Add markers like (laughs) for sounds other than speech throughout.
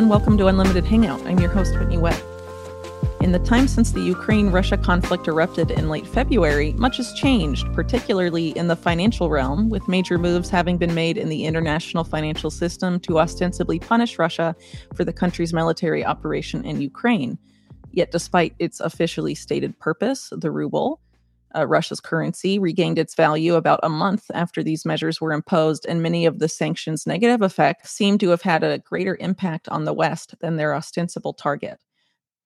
everyone. Welcome to Unlimited Hangout. I'm your host, Whitney Webb. In the time since the Ukraine Russia conflict erupted in late February, much has changed, particularly in the financial realm, with major moves having been made in the international financial system to ostensibly punish Russia for the country's military operation in Ukraine. Yet, despite its officially stated purpose, the ruble, uh, Russia's currency regained its value about a month after these measures were imposed, and many of the sanctions' negative effects seem to have had a greater impact on the West than their ostensible target.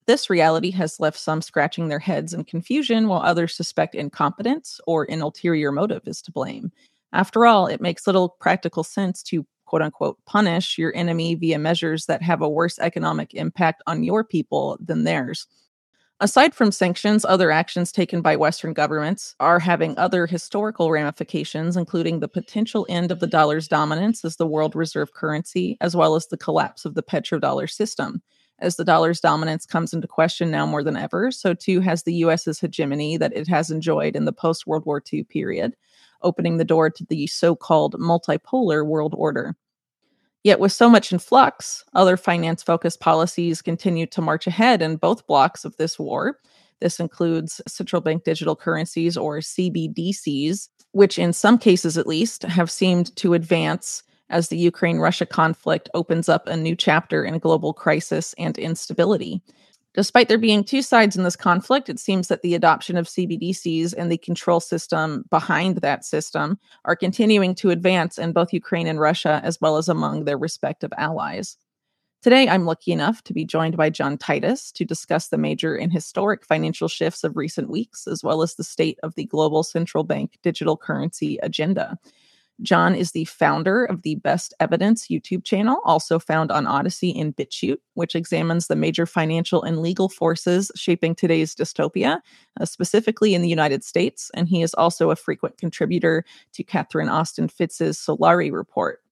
This reality has left some scratching their heads in confusion, while others suspect incompetence or an ulterior motive is to blame. After all, it makes little practical sense to quote unquote punish your enemy via measures that have a worse economic impact on your people than theirs. Aside from sanctions, other actions taken by Western governments are having other historical ramifications, including the potential end of the dollar's dominance as the world reserve currency, as well as the collapse of the petrodollar system. As the dollar's dominance comes into question now more than ever, so too has the US's hegemony that it has enjoyed in the post World War II period, opening the door to the so called multipolar world order. Yet, with so much in flux, other finance focused policies continue to march ahead in both blocs of this war. This includes central bank digital currencies, or CBDCs, which, in some cases at least, have seemed to advance as the Ukraine Russia conflict opens up a new chapter in global crisis and instability. Despite there being two sides in this conflict, it seems that the adoption of CBDCs and the control system behind that system are continuing to advance in both Ukraine and Russia, as well as among their respective allies. Today, I'm lucky enough to be joined by John Titus to discuss the major and historic financial shifts of recent weeks, as well as the state of the global central bank digital currency agenda. John is the founder of the Best Evidence YouTube channel, also found on Odysee and BitChute, which examines the major financial and legal forces shaping today's dystopia, uh, specifically in the United States. And he is also a frequent contributor to Catherine Austin Fitts's Solari Report.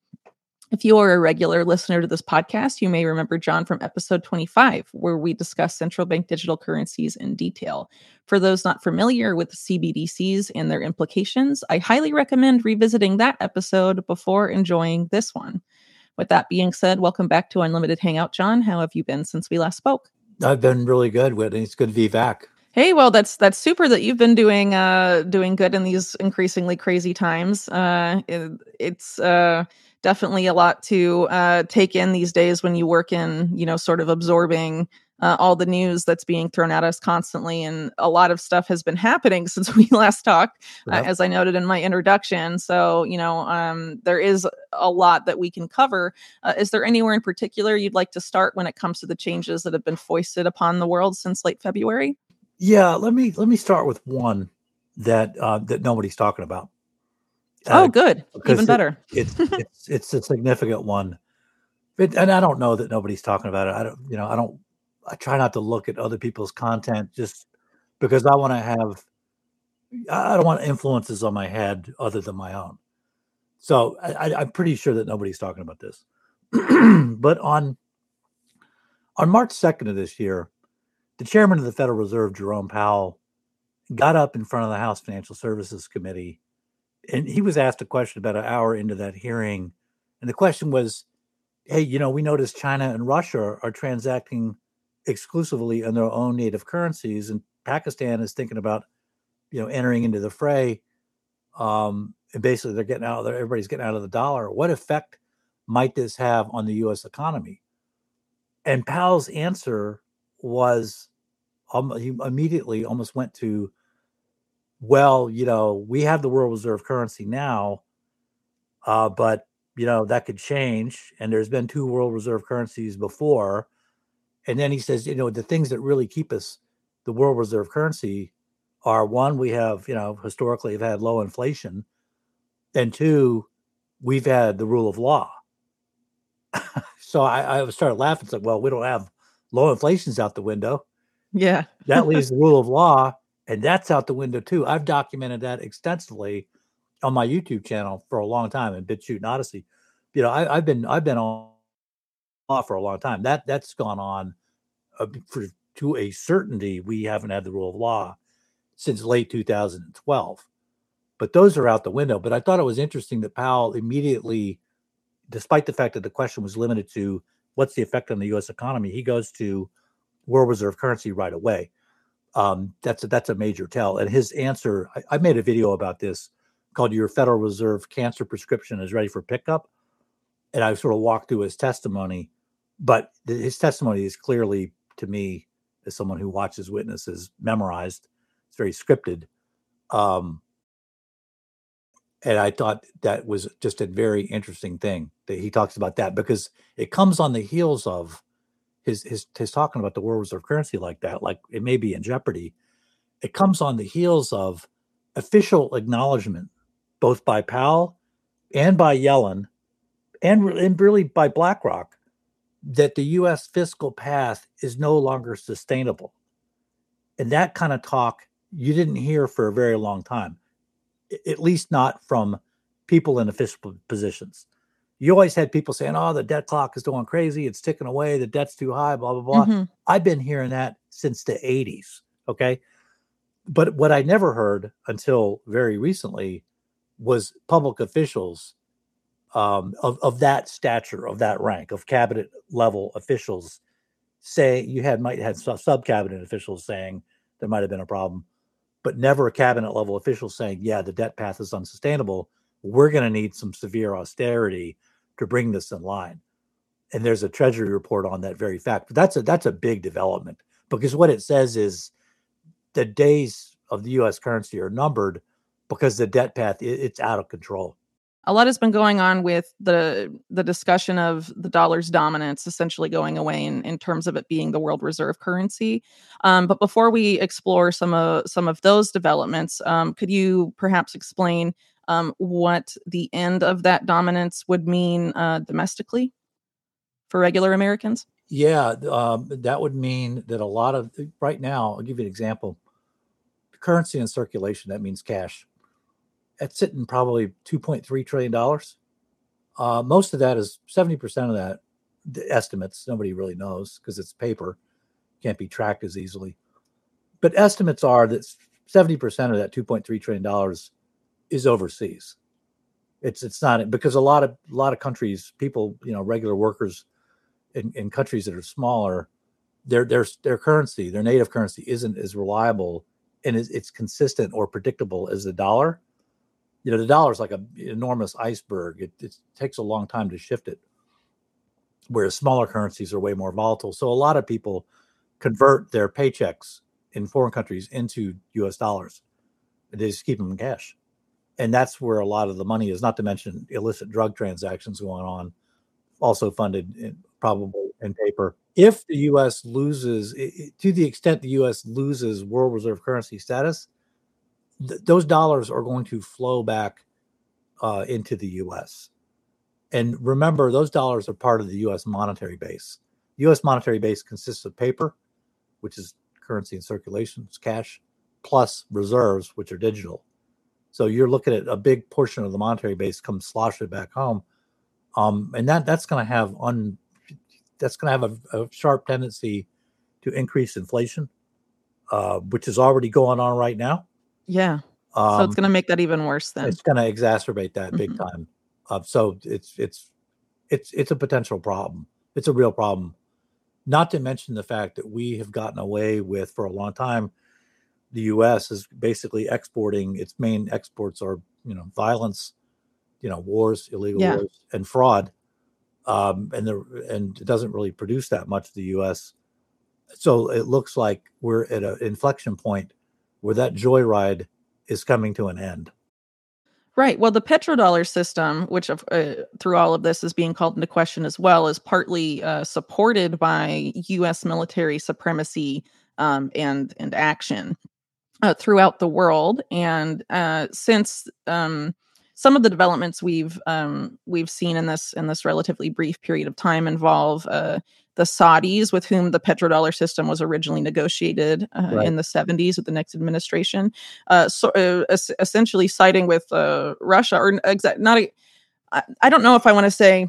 If you are a regular listener to this podcast, you may remember John from episode 25, where we discuss central bank digital currencies in detail. For those not familiar with CBDCs and their implications, I highly recommend revisiting that episode before enjoying this one. With that being said, welcome back to Unlimited Hangout, John. How have you been since we last spoke? I've been really good, Whitney. It's good to be back. Hey, well, that's that's super that you've been doing uh doing good in these increasingly crazy times. Uh, it, it's uh definitely a lot to uh, take in these days when you work in, you know, sort of absorbing uh, all the news that's being thrown at us constantly. And a lot of stuff has been happening (laughs) since we last talked, yep. uh, as I noted in my introduction. So, you know, um, there is a lot that we can cover. Uh, is there anywhere in particular you'd like to start when it comes to the changes that have been foisted upon the world since late February? Yeah, let me let me start with one that uh, that nobody's talking about. Uh, oh, good. Even better. It, it's, (laughs) it's it's a significant one, it, and I don't know that nobody's talking about it. I don't, you know, I don't. I try not to look at other people's content just because I want to have. I don't want influences on my head other than my own. So I, I'm pretty sure that nobody's talking about this. (clears throat) but on on March second of this year, the chairman of the Federal Reserve, Jerome Powell, got up in front of the House Financial Services Committee and he was asked a question about an hour into that hearing, and the question was, "Hey, you know, we noticed China and Russia are transacting exclusively in their own native currencies, and Pakistan is thinking about, you know, entering into the fray. Um, and basically, they're getting out. Of there, everybody's getting out of the dollar. What effect might this have on the U.S. economy?" And Powell's answer was, um, he immediately almost went to well, you know, we have the world reserve currency now, uh, but you know that could change. And there's been two world reserve currencies before. And then he says, you know, the things that really keep us the world reserve currency are one, we have, you know, historically have had low inflation, and two, we've had the rule of law. (laughs) so I, I started laughing. It's like, well, we don't have low inflation's out the window. Yeah. that leaves the rule of law and that's out the window too. I've documented that extensively on my YouTube channel for a long time in BitChute and Odysee. You know, I, have been I've been on law for a long time. That that's gone on uh, for to a certainty. We haven't had the rule of law since late 2012, but those are out the window. But I thought it was interesting that Powell immediately, despite the fact that the question was limited to what's the effect on the U.S. economy, he goes to world reserve currency right away. Um, that's a, that's a major tell. And his answer, I, I made a video about this called "Your Federal Reserve Cancer Prescription is Ready for Pickup," and I sort of walked through his testimony. But his testimony is clearly, to me, as someone who watches witnesses, memorized. It's very scripted. Um, and I thought that was just a very interesting thing that he talks about that because it comes on the heels of his his his talking about the world reserve currency like that, like it may be in jeopardy. It comes on the heels of official acknowledgement, both by Powell and by Yellen, and, and really by BlackRock, that the U.S. fiscal path is no longer sustainable. And that kind of talk you didn't hear for a very long time at least not from people in official positions. You always had people saying, "Oh, the debt clock is going crazy. It's ticking away. The debt's too high." Blah blah blah. Mm-hmm. I've been hearing that since the '80s. Okay, but what I never heard until very recently was public officials um, of of that stature, of that rank, of cabinet level officials say you had might have sub cabinet officials saying there might have been a problem but never a cabinet level official saying, yeah, the debt path is unsustainable. We're going to need some severe austerity to bring this in line. And there's a Treasury report on that very fact. But that's a that's a big development because what it says is the days of the U.S. currency are numbered because the debt path it's out of control a lot has been going on with the the discussion of the dollar's dominance essentially going away in, in terms of it being the world reserve currency. Um, but before we explore some of some of those developments, um, could you perhaps explain um, what the end of that dominance would mean uh, domestically for regular Americans? Yeah, um, that would mean that a lot of right now, I'll give you an example. Currency in circulation, that means cash it's sitting probably 2.3 trillion dollars. Uh, most of that is 70% of that the estimates. Nobody really knows because it's paper, can't be tracked as easily. But estimates are that 70% of that 2.3 trillion dollars is overseas. It's it's not because a lot of a lot of countries, people, you know, regular workers in, in countries that are smaller, their their their currency, their native currency, isn't as reliable and is, it's consistent or predictable as the dollar. You know the dollar is like an enormous iceberg. It, it, takes a long time to shift it. Whereas smaller currencies are way more volatile. So a lot of people convert their paychecks in foreign countries into us dollars. They just keep them in cash and that's where a lot of the money is not to mention illicit drug transactions going on also funded in, probably in paper if the us loses to the extent the us loses world reserve currency status th- those dollars are going to flow back uh, into the U.S. And remember, those dollars are part of the U.S. monetary base. The U.S. monetary base consists of paper, which is currency in circulation, it's cash, plus reserves, which are digital. So you're looking at a big portion of the monetary base come sloshing back home, um, and that that's going to have un that's going to have a, a, sharp tendency to increase inflation, uh, which is already going on right now. Yeah. Um, so it's um, going to make that even worse then. It's going to exacerbate that big mm-hmm. time. Uh, so it's it's it's it's a potential problem. It's a real problem. Not to mention the fact that we have gotten away with for a long time. The U.S. is basically exporting. Its main exports are you know violence, you know wars, illegal yeah. wars, and fraud. Um, and the and it doesn't really produce that much. The U.S. So it looks like we're at an inflection point where that joyride is coming to an end. Right. Well, the petrodollar system, which uh, through all of this is being called into question as well, is partly uh, supported by U.S. military supremacy um, and and action uh, throughout the world. And uh, since um, some of the developments we've um, we've seen in this in this relatively brief period of time involve uh, the Saudis, with whom the petrodollar system was originally negotiated uh, right. in the 70s with the next administration, uh, so uh, essentially siding with uh, Russia, or exa- not. A, I, I don't know if I want to say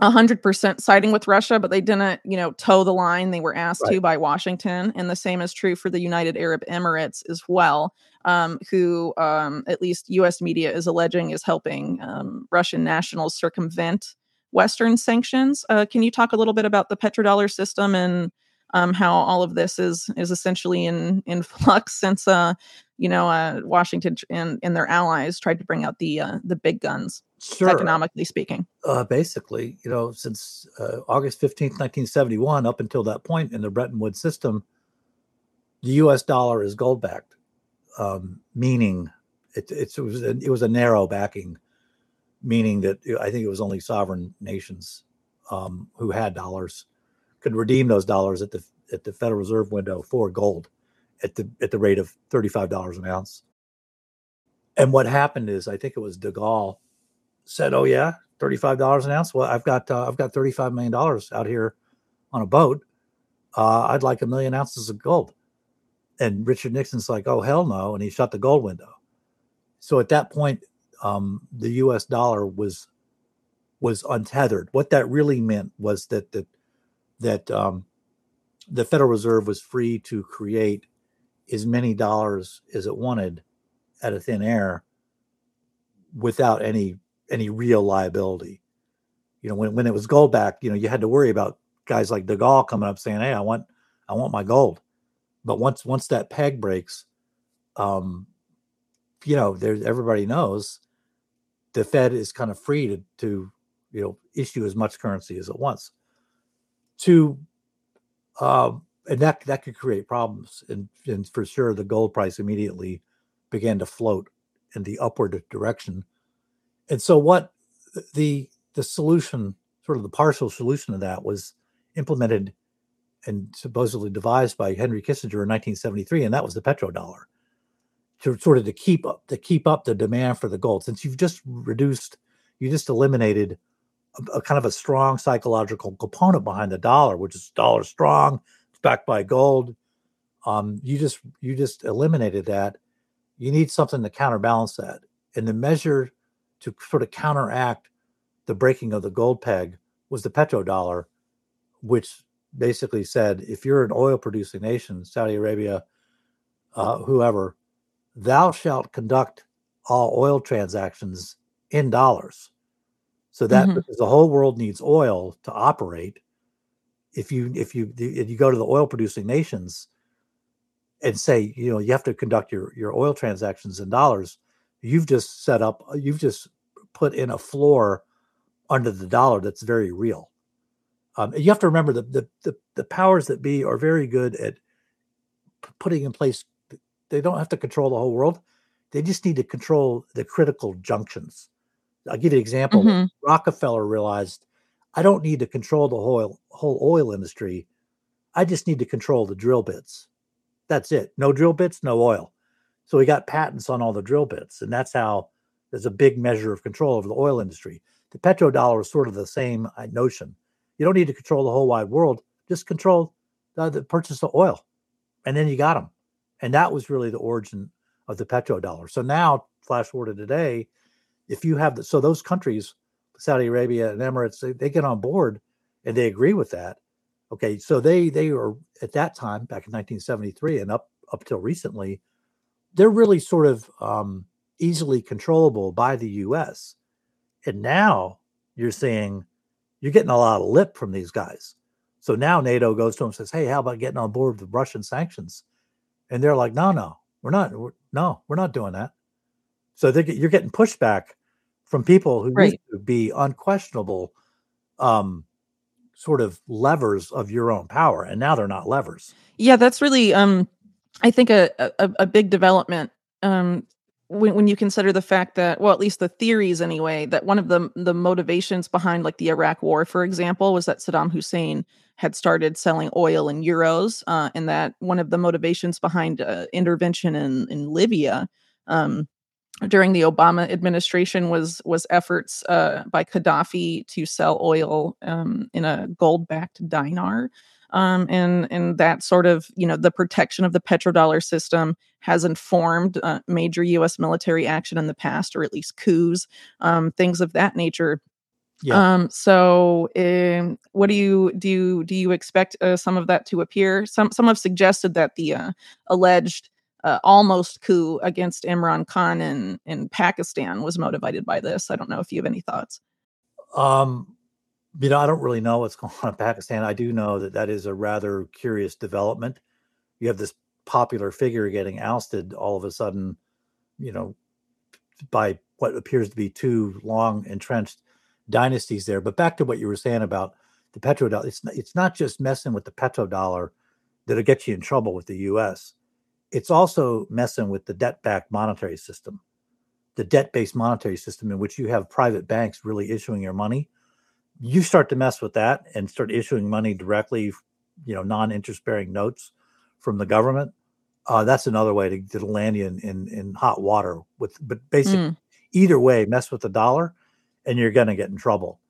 100% siding with Russia, but they didn't, you know, toe the line they were asked right. to by Washington. And the same is true for the United Arab Emirates as well, um, who, um, at least US media is alleging, is helping um, Russian nationals circumvent Western sanctions. Uh, can you talk a little bit about the petrodollar system and um, how all of this is is essentially in in (laughs) flux since uh, you know uh, Washington and, and their allies tried to bring out the uh, the big guns, sure. economically speaking. Uh, basically, you know, since uh, August fifteenth, nineteen seventy one, up until that point in the Bretton Woods system, the U.S. dollar is gold backed, um, meaning it, it was a, it was a narrow backing, meaning that I think it was only sovereign nations um, who had dollars could redeem those dollars at the at the Federal Reserve window for gold at the at the rate of thirty five dollars an ounce. And what happened is, I think it was De Gaulle said, "Oh yeah, thirty five dollars an ounce. Well, I've got uh, I've got thirty five million dollars out here on a boat. Uh, I'd like a million ounces of gold." And Richard Nixon's like, "Oh hell no!" And he shut the gold window. So at that point, um, the U.S. dollar was was untethered. What that really meant was that the that um, the Federal Reserve was free to create as many dollars as it wanted out of thin air without any any real liability. You know, when, when it was gold back, you know, you had to worry about guys like De Gaulle coming up saying, Hey, I want I want my gold. But once once that peg breaks, um, you know, there's everybody knows the Fed is kind of free to to, you know, issue as much currency as it wants to um, and that that could create problems and, and for sure the gold price immediately began to float in the upward direction and so what the the solution sort of the partial solution to that was implemented and supposedly devised by henry kissinger in 1973 and that was the petrodollar to sort of to keep up to keep up the demand for the gold since you've just reduced you just eliminated a, kind of a strong psychological component behind the dollar, which is dollar strong, it's backed by gold. Um, you just you just eliminated that. You need something to counterbalance that, and the measure to sort of counteract the breaking of the gold peg was the petrodollar, which basically said if you're an oil producing nation, Saudi Arabia, uh, whoever, thou shalt conduct all oil transactions in dollars. So that mm-hmm. because the whole world needs oil to operate, if you if you if you go to the oil producing nations and say you know you have to conduct your your oil transactions in dollars, you've just set up you've just put in a floor under the dollar that's very real. Um, you have to remember that the, the the powers that be are very good at putting in place. They don't have to control the whole world. They just need to control the critical junctions. I'll give you an example. Mm-hmm. Rockefeller realized I don't need to control the whole whole oil industry. I just need to control the drill bits. That's it. No drill bits, no oil. So he got patents on all the drill bits, and that's how there's a big measure of control over the oil industry. The petrodollar is sort of the same uh, notion. You don't need to control the whole wide world; just control the, the purchase of oil, and then you got them. And that was really the origin of the petrodollar. So now, flash forward to today, if you have the, so those countries, Saudi Arabia and Emirates, they, they get on board and they agree with that. Okay, so they they were at that time back in 1973 and up up till recently, they're really sort of um, easily controllable by the U.S. And now you're saying you're getting a lot of lip from these guys. So now NATO goes to them and says, "Hey, how about getting on board with Russian sanctions?" And they're like, "No, no, we're not. We're, no, we're not doing that." So you're getting pushback from people who right. used to be unquestionable um, sort of levers of your own power, and now they're not levers. Yeah, that's really, um, I think, a, a, a big development. Um, when, when you consider the fact that, well, at least the theories anyway, that one of the the motivations behind like the Iraq War, for example, was that Saddam Hussein had started selling oil in euros, uh, and that one of the motivations behind uh, intervention in in Libya um, during the Obama administration was was efforts uh, by Gaddafi to sell oil um, in a gold-backed dinar, um, and and that sort of you know the protection of the petrodollar system has informed uh, major U.S. military action in the past, or at least coups, um, things of that nature. Yeah. Um, so, uh, what do you do? You, do you expect uh, some of that to appear? Some some have suggested that the uh, alleged uh, almost coup against Imran Khan in in Pakistan was motivated by this. I don't know if you have any thoughts. Um, you know, I don't really know what's (laughs) going on in Pakistan. I do know that that is a rather curious development. You have this popular figure getting ousted all of a sudden, you know, by what appears to be two long entrenched dynasties there. But back to what you were saying about the petrodollar, it's it's not just messing with the petrodollar that'll get you in trouble with the U.S. It's also messing with the debt-backed monetary system, the debt-based monetary system in which you have private banks really issuing your money. You start to mess with that and start issuing money directly, you know, non-interest-bearing notes from the government. Uh, that's another way to, to land you in, in, in hot water with, but basically, mm. either way, mess with the dollar, and you're going to get in trouble.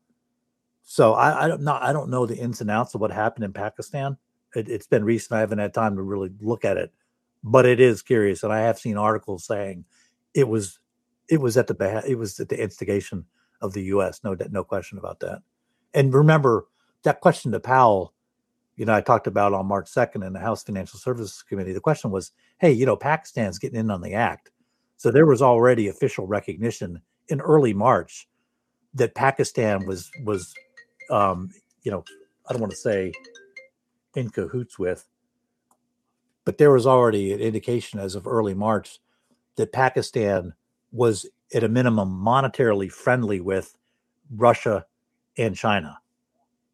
So I, I don't know. I don't know the ins and outs of what happened in Pakistan. It, has been recent. I haven't had time to really look at it, but it is curious, and I have seen articles saying it was it was at the it was at the instigation of the U.S. No, no question about that. And remember that question to Powell you know, I talked about on March 2nd in the House Financial Services Committee. The question was, hey, you know, Pakistan's getting in on the act. So there was already official recognition in early March that Pakistan was was um, you know, I don't want to say in cahoots with, but there was already an indication as of early March that Pakistan was at a minimum monetarily friendly with Russia and China.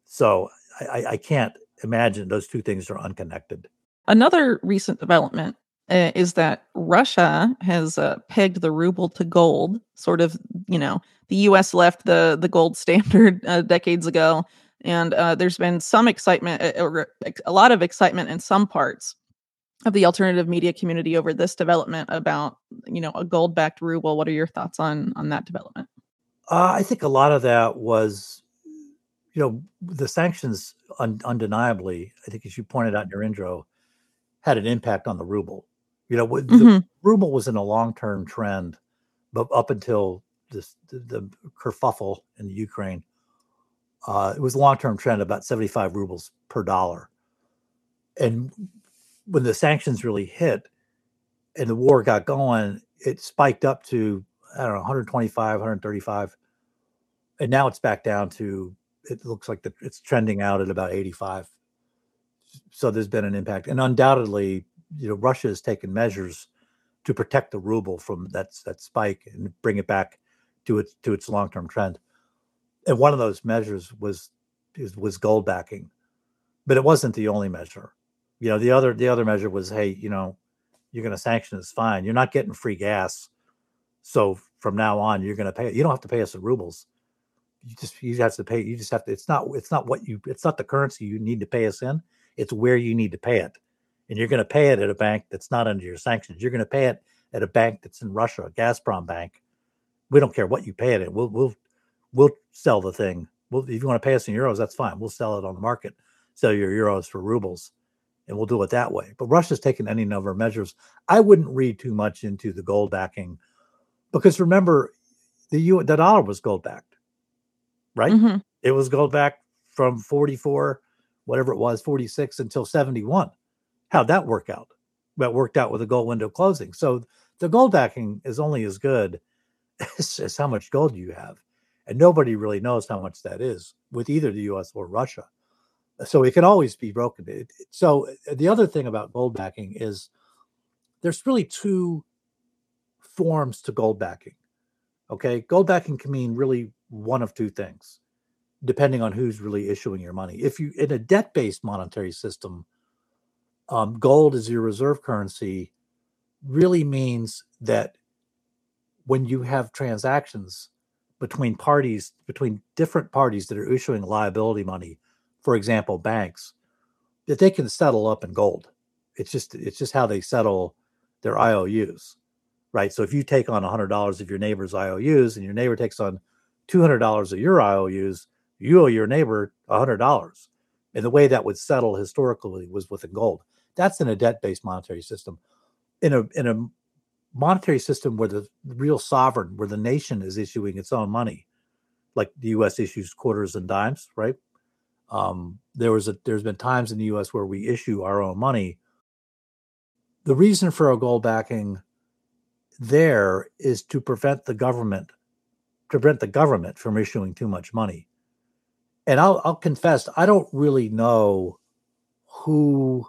So I, I can't imagine those two things are unconnected. Another recent development uh, is that Russia has uh, pegged the ruble to gold. Sort of, you know, the U.S. left the the gold (laughs) standard uh, decades ago, and uh, there's been some excitement, uh, or a lot of excitement in some parts of the alternative media community over this development about, you know, a gold-backed ruble. What are your thoughts on on that development? Uh, I think a lot of that was you know, the sanctions un- undeniably, I think, as you pointed out in your intro, had an impact on the ruble. You know, mm-hmm. the ruble was in a long-term trend, but up until this the, the kerfuffle in the Ukraine, uh, it was a long-term trend about 75 rubles per dollar. And when the sanctions really hit and the war got going, it spiked up to I don't know 125, 135, and now it's back down to it looks like the, it's trending out at about 85. So there's been an impact, and undoubtedly, you know, Russia has taken measures to protect the ruble from that that spike and bring it back to its to its long term trend. And one of those measures was was gold backing, but it wasn't the only measure. You know, the other the other measure was, hey, you know, you're going to sanction us, fine. You're not getting free gas, so from now on, you're going to pay. You don't have to pay us in rubles you just you have to pay you just have to it's not it's not what you it's not the currency you need to pay us in it's where you need to pay it. And you're going to pay it at a bank that's not under your sanctions. You're going to pay it at a bank that's in russia a gazprom bank. We don't care what you pay it in. we'll we'll we'll sell the thing. We'll, if you want to pay us in euros that's fine. We'll sell it on the market sell your euros for rubles and we'll do it that way. But russia's taken any number of measures. I wouldn't read too much into the gold backing because remember the U, the dollar was gold backed right? Mm-hmm. It was gold back from 44, whatever it was, 46 until 71. How'd that work out? That worked out with a gold window closing. So the gold backing is only as good (laughs) as, as how much gold you have. And nobody really knows how much that is with either the US or Russia. So it can always be broken. So uh, the other thing about gold backing is there's really two forms to gold backing. Okay. Gold backing can mean really one of two things, depending on who's really issuing your money. If you in a debt-based monetary system, um, gold as your reserve currency really means that when you have transactions between parties, between different parties that are issuing liability money, for example, banks, that they can settle up in gold. It's just it's just how they settle their IOUs, right? So if you take on $100 of your neighbor's IOUs and your neighbor takes on $200 of your IOUs, you owe your neighbor $100. And the way that would settle historically was with a gold. That's in a debt-based monetary system. In a in a monetary system where the real sovereign, where the nation is issuing its own money, like the U.S. issues quarters and dimes, right? Um, there was a there's been times in the U.S. where we issue our own money. The reason for a gold backing there is to prevent the government prevent the government from issuing too much money. and I'll I'll confess I don't really know who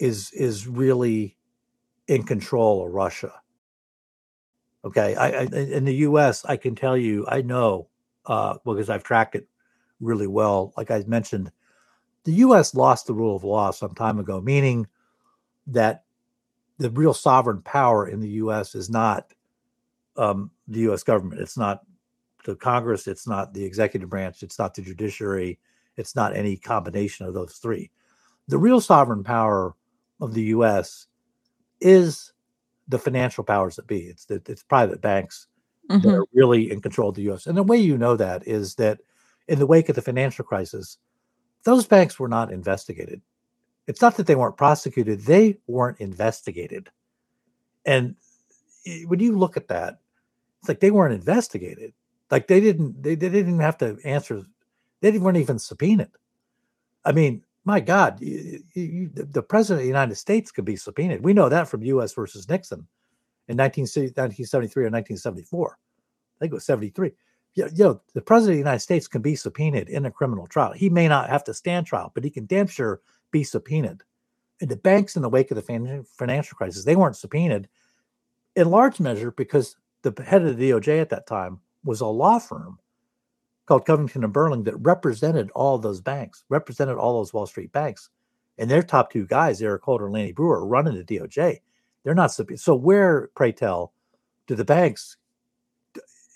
is is really in control of Russia. Okay, I, I in the U.S. I can tell you I know uh, because I've tracked it really well. Like I mentioned, the U.S. lost the rule of law some time ago, meaning that the real sovereign power in the U.S. is not um, the U.S. government. It's not the Congress. It's not the executive branch. It's not the judiciary. It's not any combination of those three. The real sovereign power of the U.S. is the financial powers that be. It's the, it's private banks mm-hmm. that are really in control of the U.S. And the way you know that is that in the wake of the financial crisis, those banks were not investigated. It's not that they weren't prosecuted; they weren't investigated. And when you look at that, it's like they weren't investigated. Like they didn't they, they didn't have to answer. They weren't even subpoenaed. I mean, my God, you, you, the president of the United States could be subpoenaed. We know that from U.S. versus Nixon in 1973 or 1974. I think it was 73. You know, the president of the United States can be subpoenaed in a criminal trial. He may not have to stand trial, but he can damn sure be subpoenaed. And the banks, in the wake of the financial crisis, they weren't subpoenaed in large measure because the head of the DOJ at that time was a law firm called Covington and Burling that represented all those banks, represented all those Wall Street banks. And their top two guys, Eric Holder and Lanny Breuer, are running the DOJ. They're not subpoenaed. so where, pray tell, do the banks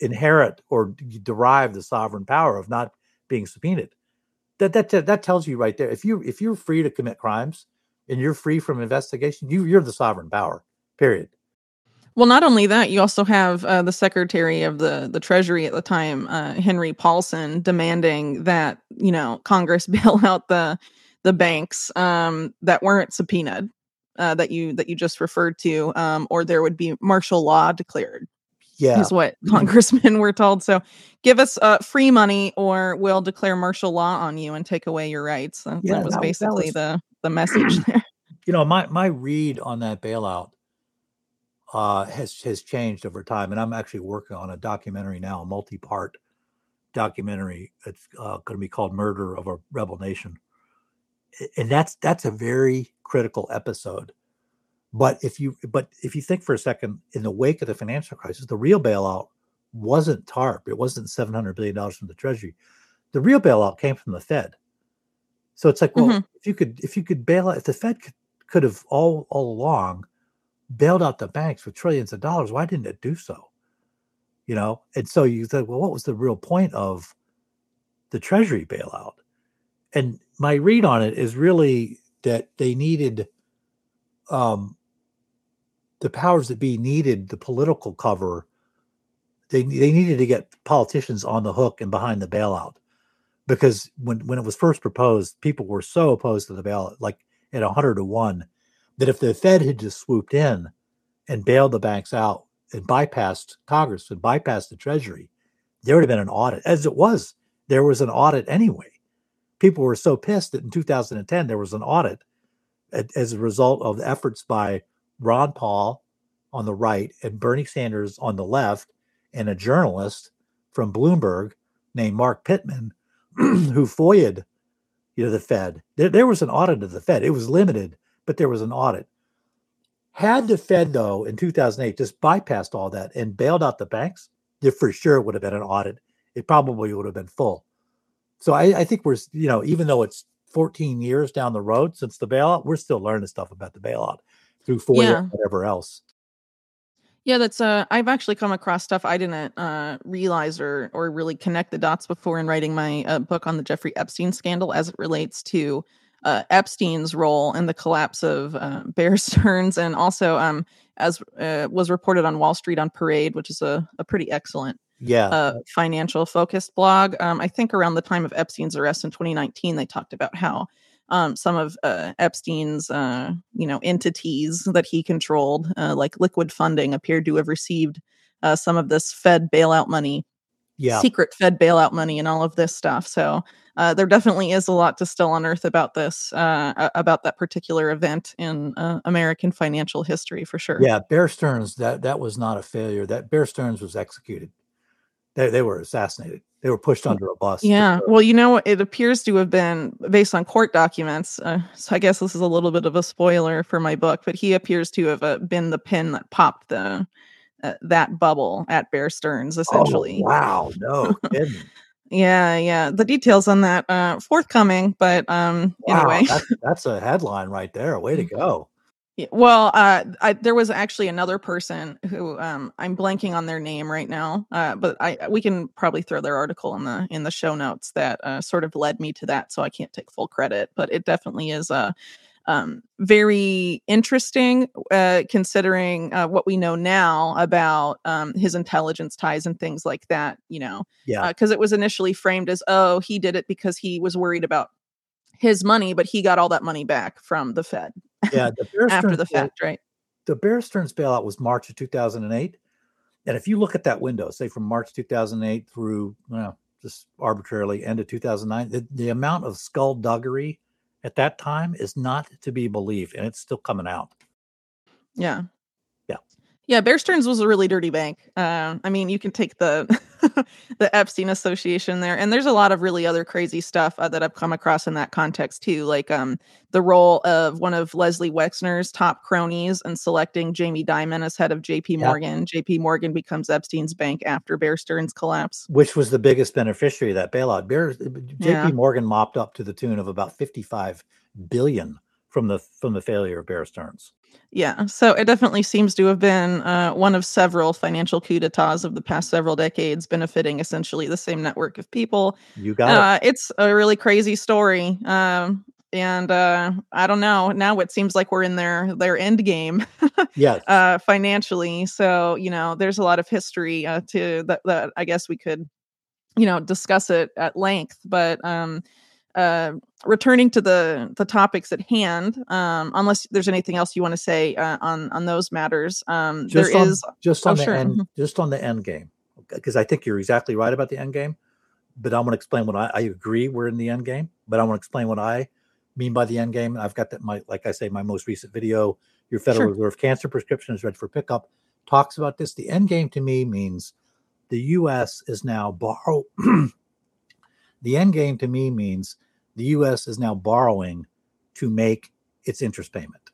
inherit or derive the sovereign power of not being subpoenaed? That that that tells you right there. If you if you're free to commit crimes and you're free from investigation, you you're the sovereign power. Period. Well, not only that, you also have uh, the Secretary of the the Treasury at the time, uh, Henry Paulson, demanding that you know Congress (laughs) bail out the the banks um, that weren't subpoenaed, uh, that you that you just referred to, um, or there would be martial law declared. Yeah, is what congressmen (laughs) were told. So, give us uh, free money, or we'll declare martial law on you and take away your rights. That, yeah, that was that, basically that was, the the message (clears throat) there. You know, my my read on that bailout uh, has has changed over time. And I'm actually working on a documentary now, a multi-part documentary. It's uh, going to be called "Murder of a Rebel Nation," and that's that's a very critical episode. But if you but if you think for a second, in the wake of the financial crisis, the real bailout wasn't TARP. It wasn't seven hundred billion dollars from the Treasury. The real bailout came from the Fed. So it's like, well, mm-hmm. if you could if you could bail out, if the Fed could, could have all all along bailed out the banks for trillions of dollars. Why didn't it do so? You know, and so you think, well, what was the real point of the Treasury bailout? And my read on it is really that they needed um, the powers that be needed the political cover. They they needed to get politicians on the hook and behind the bailout because when when it was first proposed, people were so opposed to the bailout, like at hundred to one that if the Fed had just swooped in and bailed the banks out and bypassed Congress and bypassed the Treasury, there would have been an audit. As it was, there was an audit anyway. People were so pissed that in 2010 there was an audit as a result of the efforts by Ron Paul on the right and Bernie Sanders on the left, and a journalist from Bloomberg named Mark Pittman, (clears throat) who FOIA'd you know the Fed. There, there was an audit of the Fed. It was limited but there was an audit. Had the Fed, though, in 2008 just bypassed all that and bailed out the banks, there for sure would have been an audit. It probably would have been full. So I, I think we're, you know, even though it's 14 years down the road since the bailout, we're still learning stuff about the bailout through FOIA yeah. and whatever else. Yeah, that's uh I've actually come across stuff I didn't uh realize or or really connect the dots before in writing my uh, book on the Jeffrey Epstein scandal as it relates to uh, Epstein's role in the collapse of uh, Bear (laughs) Stearns, and also um, as uh, was reported on Wall Street on Parade, which is a, a pretty excellent yeah uh, financial focused blog. Um, I think around the time of Epstein's arrest in 2019, they talked about how um, some of uh, Epstein's uh, you know entities that he controlled, uh, like liquid funding, appeared to have received uh, some of this Fed bailout money, yeah, secret Fed bailout money, and all of this stuff. So uh, there definitely is a lot to still unearth about this, uh, about that particular event in uh, American financial history for sure. Yeah, Bear Stearns that that was not a failure. That Bear Stearns was executed. They they were assassinated. They were pushed under a bus. Yeah. Well, you know, it appears to have been based on court documents. Uh, so I guess this is a little bit of a spoiler for my book, but he appears to have uh, been the pin that popped the uh, that bubble at Bear Stearns, essentially. Oh, wow. No (laughs) kidding. yeah. Yeah. The details on that uh, forthcoming, but um, wow, anyway. that's, that's a headline right there. Way to go. Yeah, well, uh, I, there was actually another person who um, I'm blanking on their name right now, uh, but I we can probably throw their article in the in the show notes that uh, sort of led me to that. So I can't take full credit, but it definitely is a um, very interesting, uh, considering uh, what we know now about um, his intelligence ties and things like that. You know, Yeah. because it was initially framed as, oh, he did it because he was worried about his money, but he got all that money back from the Fed yeah. The Bear (laughs) after the fact, right? the Bear Stearns bailout was March of 2008. And if you look at that window, say from March 2008 through, well, just arbitrarily end of 2009, the, the amount of skullduggery at that time is not to be believed. And it's still coming out. Yeah. Yeah. Yeah, Bear Stearns was a really dirty bank. Uh, I mean, you can take the (laughs) the Epstein Association there, and there's a lot of really other crazy stuff uh, that I've come across in that context too, like um, the role of one of Leslie Wexner's top cronies in selecting Jamie Dimon as head of J.P. Morgan. J.P. Morgan becomes Epstein's bank after Bear Stearns' collapse. which was the biggest beneficiary of that bailout. Bear, JP Yeah. Morgan mopped up to the tune of about 55 billion from the from the failure of Bear Stearns. Yeah, so it definitely seems to have been uh, one of several financial coup d'etats of the past several decades, benefiting essentially the same network of people. You got it. Uh, it's a really crazy story. Um, and uh, I don't know. Now it seems like we're in their their end game (laughs) Yes. uh, financially. So you know, there's a lot of history uh, to that. That I guess we could, you know, discuss it at length. But um, uh, returning to the the topics at hand, um, unless there's anything else you want to say uh, on on those matters, um, just there on, is. just oh, the sure, end mhm. just on the end game because i think you're exactly right about the end game but i'm going to explain what I, I agree we're in the end game but i want to explain what i mean by the end game i've got that my like i say my most recent video your federal Sure. reserve cancer prescription is ready for pickup talks about this the end game to me means the us is now borrow (clears throat) the end game to me means the us is now borrowing to make its interest payment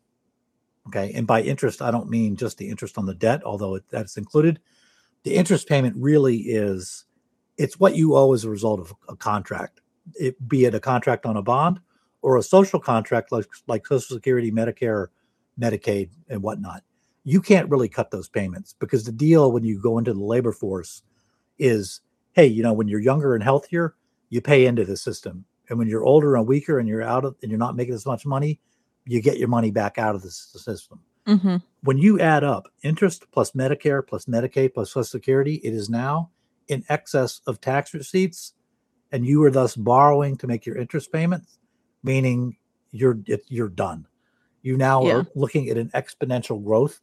Okay. And by interest, I don't mean just the interest on the debt, although it, that's included. The interest payment really is it's what you owe as a result of a contract, it, be it a contract on a bond or a social contract like, like Social Security, Medicare, Medicaid, and whatnot. You can't really cut those payments because the deal when you go into the labor force is hey, you know, when you're younger and healthier, you pay into the system. And when you're older and weaker and you're out of and you're not making as much money, you get your money back out of the system. Mhm. When you add up interest plus Medicare plus Medicaid plus Social Security, it is now in excess of tax receipts, and you are thus borrowing to make your interest payments, meaning you're you're done. You now Yeah. are looking at an exponential growth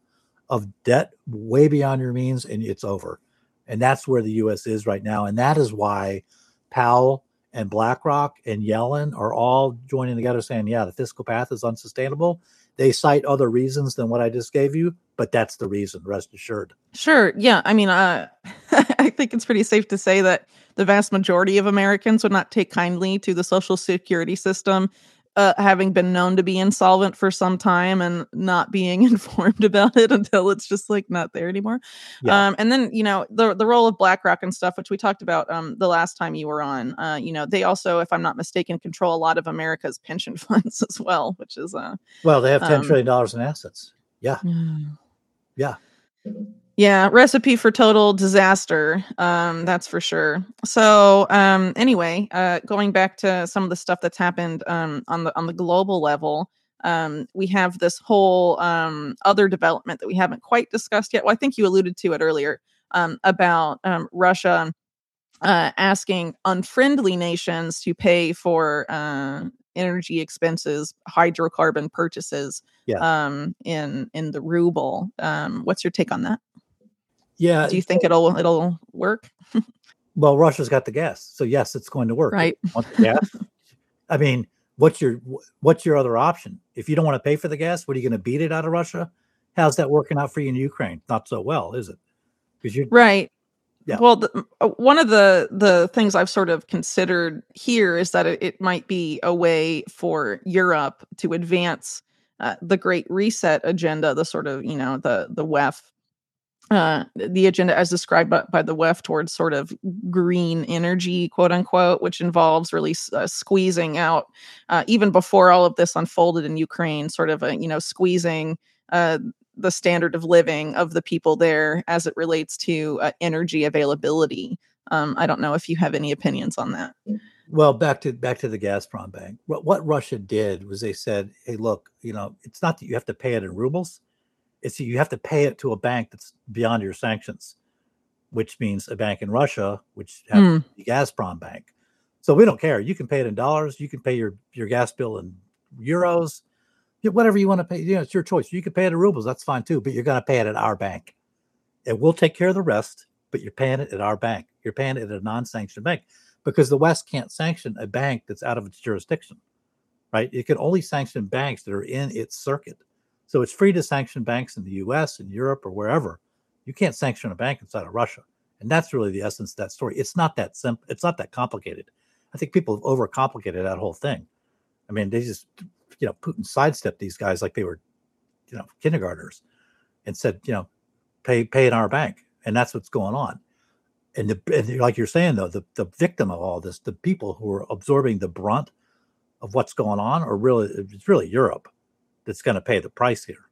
of debt way beyond your means, and it's over. And that's where the U.S. is right now, and that is why Powell and BlackRock and Yellen are all joining together saying, yeah, the fiscal path is unsustainable. They cite other reasons than what I just gave you, but that's the reason, rest assured. Sure. Yeah. I mean, uh, (laughs) I think it's pretty safe to say that the vast majority of Americans would not take kindly to the social security system, uh, having been known to be insolvent for some time and not being (laughs) informed about it until it's just like not there anymore. Yeah. Um, and then you know the the role of BlackRock and stuff, which we talked about um, the last time you were on. Uh, you know, they also, if I'm not mistaken, control a lot of America's (laughs) pension funds as well, which is uh, Well, they have ten Um, trillion dollars in assets. Yeah. Yeah. Yeah, recipe for total disaster. Um, that's for sure. So, um, anyway, uh, going back to some of the stuff that's happened um, on the on the global level, um, we have this whole um, other development that we haven't quite discussed yet. Well, I think you alluded to it earlier um, about um, Russia uh, asking unfriendly nations to pay for uh, energy expenses, hydrocarbon purchases Yeah. um, in in the ruble. Um, what's your take on that? Yeah. Do you think it'll it'll work? Well, Russia's got the gas, so yes, it's going to work. Right. Gas? I mean, what's your what's your other option? If you don't want to pay for the gas, what are you going to beat it out of Russia? How's that working out for you in Ukraine? Not so well, is it? Because you're Right. Yeah. Well, the, uh, one of the the things I've sort of considered here is that it, it might be a way for Europe to advance uh, the Great Reset agenda, the sort of you know the the WEF, uh, the agenda as described by, by the WEF towards sort of green energy, quote unquote, which involves really uh, squeezing out uh, even before all of this unfolded in Ukraine, sort of a, you know squeezing uh, the standard of living of the people there as it relates to uh, energy availability. Um, I don't know if you have any opinions on that. Well, back to back to the Gazprom bank. What, what Russia did was they said, "Hey, look, you know, it's not that you have to pay it in rubles; it's you have to pay it to a bank that's beyond your sanctions, which means a bank in Russia, which happens mm. the Gazprom bank. So we don't care. You can pay it in dollars. You can pay your your gas bill in euros whatever you want to pay. You know, it's your choice. You can pay it in rubles. That's fine too. But you're going to pay it at our bank, and we'll take care of the rest. But you're paying it at our bank. You're paying it at a non-sanctioned bank because the West can't sanction a bank that's out of its jurisdiction, right? It can only sanction banks that are in its circuit. So it's free to sanction banks in the U.S. and Europe or wherever. You can't sanction a bank inside of Russia, and that's really the essence of that story. It's not that simple. It's not that complicated. I think people have overcomplicated that whole thing. I mean, they just you know, Putin sidestepped these guys like they were, you know, kindergartners, and said, you know, pay pay in our bank, and that's what's going on. And, the, and like you're saying though, the the victim of all this, the people who are absorbing the brunt of what's going on, are really it's really Europe that's going to pay the price here,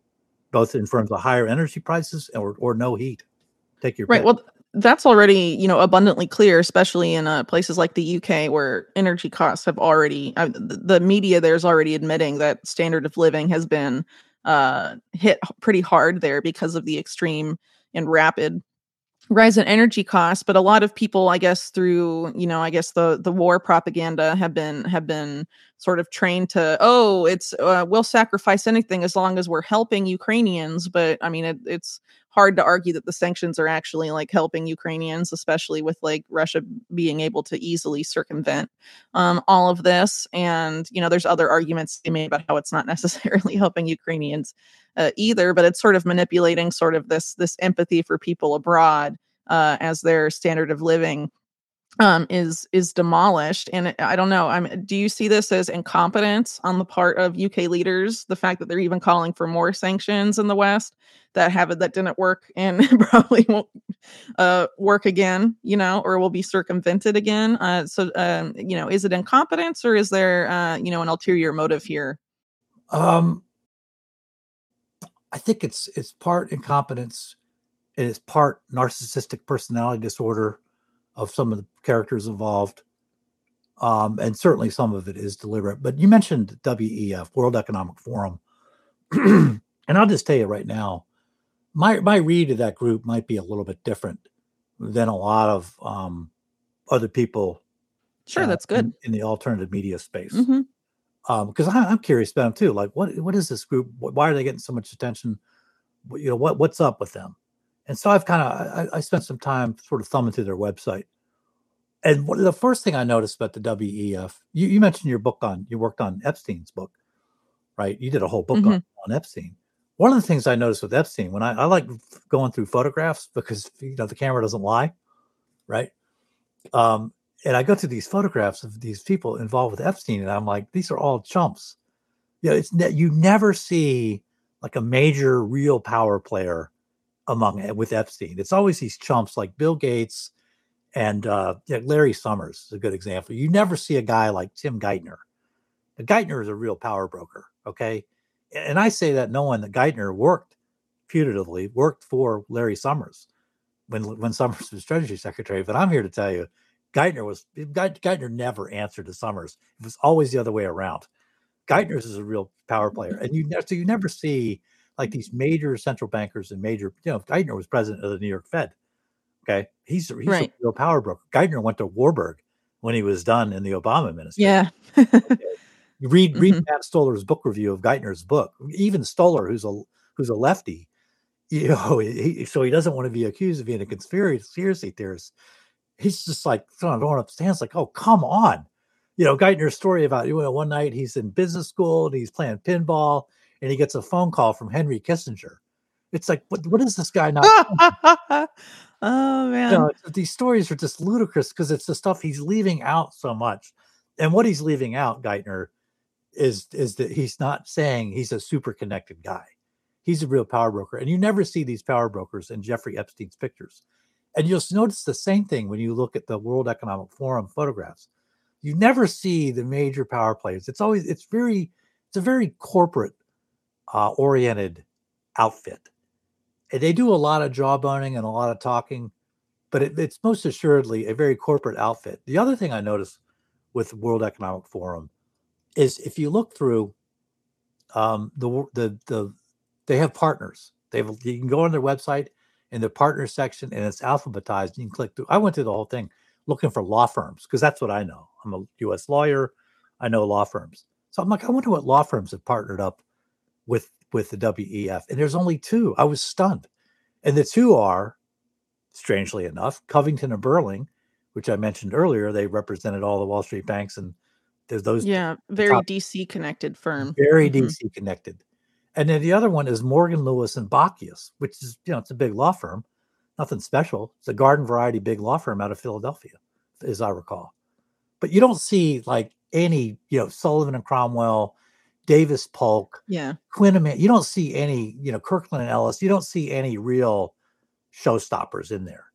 both in terms of higher energy prices or or no heat. Take your right. Pick. Well, that's already you know abundantly clear especially in uh, places like the uk where energy costs have already uh, the media there's already admitting that standard of living has been uh, hit pretty hard there because of the extreme and rapid rise in energy costs but a lot of people i guess through you know i guess the the war propaganda have been have been sort of trained to oh it's uh, we'll sacrifice anything as long as we're helping ukrainians but i mean it, it's hard to argue that the sanctions are actually like helping Ukrainians, especially with like Russia being able to easily circumvent um, all of this. And, you know, there's other arguments they made about how it's not (laughs) necessarily helping Ukrainians uh, either, but it's sort of manipulating sort of this this empathy for people abroad uh, as their standard of living um, is is demolished. And I don't know. I'm. do you see this as incompetence on the part of UK leaders? The fact that they're even calling for more sanctions in the West that have that didn't work and (laughs) probably won't uh, work again, you know, or will be circumvented again. Uh, so, um, you know, is it incompetence or is there, uh, you know, an ulterior motive here? Um, I think it's it's part incompetence. And It is part narcissistic personality disorder of some of the characters involved. Um, and certainly some of it is deliberate. But you mentioned WEF, World Economic Forum. (clears throat) and I'll just tell you right now, my my read of that group might be a little bit different than a lot of um, other people. Sure, uh, that's good in, in, the alternative media space. Because um, I'm curious about them too. Like, what what is this group? Why are they getting so much attention? You know, what what's up with them? And so I've kind of I, I, spent some time sort of thumbing through their website. And the first thing I noticed about the WEF, you, you, mentioned your book on you worked on Epstein's book, right? You did a whole book mm-hmm. on, on Epstein. One of the things I noticed with Epstein when I, I like going through photographs because you know the camera doesn't lie, right? Um, and I go through these photographs of these people involved with Epstein, and I'm like, these are all chumps. You know, it's you never see like a major real power player among with Epstein. It's always these chumps like Bill Gates and uh, yeah, Larry Summers is a good example. You never see a guy like Tim Geithner. Geithner is a real power broker. Okay. And I say that knowing that Geithner worked putatively, worked for Larry Summers when when Summers (laughs) was Treasury Secretary. But I'm here to tell you, Geithner was Geithner never answered to Summers. It was always the other way around. Geithner's is a real power player, and you so you never see like these major central bankers and major, you know, Geithner was president of the New York Fed. Okay. He's, he's right. a real power broker. Geithner went to Warburg when he was done in the Obama administration. Yeah. okay. Read read mm-hmm. Matt Stoller's book review of Geithner's book. Even Stoller, who's a who's a lefty, (laughs) you know, he, so he doesn't want to be accused of being a conspiracy theorist. He's just like throwing up stands, like, oh, come on. You know, Geithner's story about you know, one night he's in business school and he's playing pinball and he gets a phone call from Henry Kissinger. It's like, what, what is this guy not? (laughs) oh man, you know, these stories are just ludicrous because it's the stuff he's leaving out so much, and what he's leaving out, Geithner, is is that he's not saying he's a super connected guy. He's a real power broker, and you never see these power brokers in Jeffrey Epstein's pictures. And you'll notice the same thing when you look at the World Economic Forum photographs. You never see the major power players. It's always it's very it's a very corporate uh, oriented outfit. And they do a lot of jawboning and a lot of talking, but it, it's most assuredly a very corporate outfit. The other thing I noticed with World Economic Forum is if you look through um, the the the they have partners. They have you can go on their website in the partner section and it's alphabetized. You can click through. I went through the whole thing looking for law firms because that's what I know. I'm a U.S. lawyer. I know law firms. So I'm like, I wonder what law firms have partnered up with with the WEF. And there's only two. I was stunned. And the two are, strangely enough, Covington and Burling, which I mentioned earlier. They represented all the Wall Street banks and there's those yeah, very top, DC connected firm. Very mm-hmm. DC connected. And then the other one is Morgan Lewis and Bockius, which is, you know, it's a big law firm. Nothing special. It's a garden variety big law firm out of Philadelphia, as I recall. But you don't see like any, you know, Sullivan and Cromwell, Davis Polk, yeah, Quinn Emanuel. You don't see any, you know, Kirkland and Ellis. You don't see any real showstoppers in there.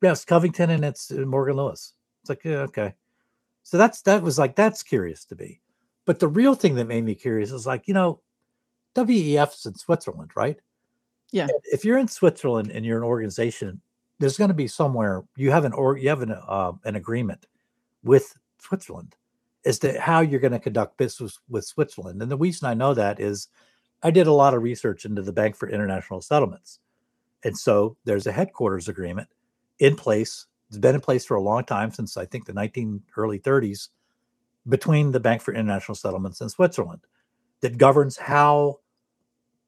Yes, Covington and it's uh, Morgan Lewis. It's like, yeah, okay. So that's that was like that's curious to me. But the real thing that made me curious is like, you know, WEF's in Switzerland, right? Yeah. If you're in Switzerland and you're an organization, there's going to be somewhere you have an or you have an uh, an agreement with Switzerland as to how you're going to conduct business with Switzerland. And the reason I know that is I did a lot of research into the Bank for International Settlements. And so there's a headquarters agreement in place. It's been in place for a long time since I think the 19 early 30s between the Bank for International Settlements and Switzerland that governs how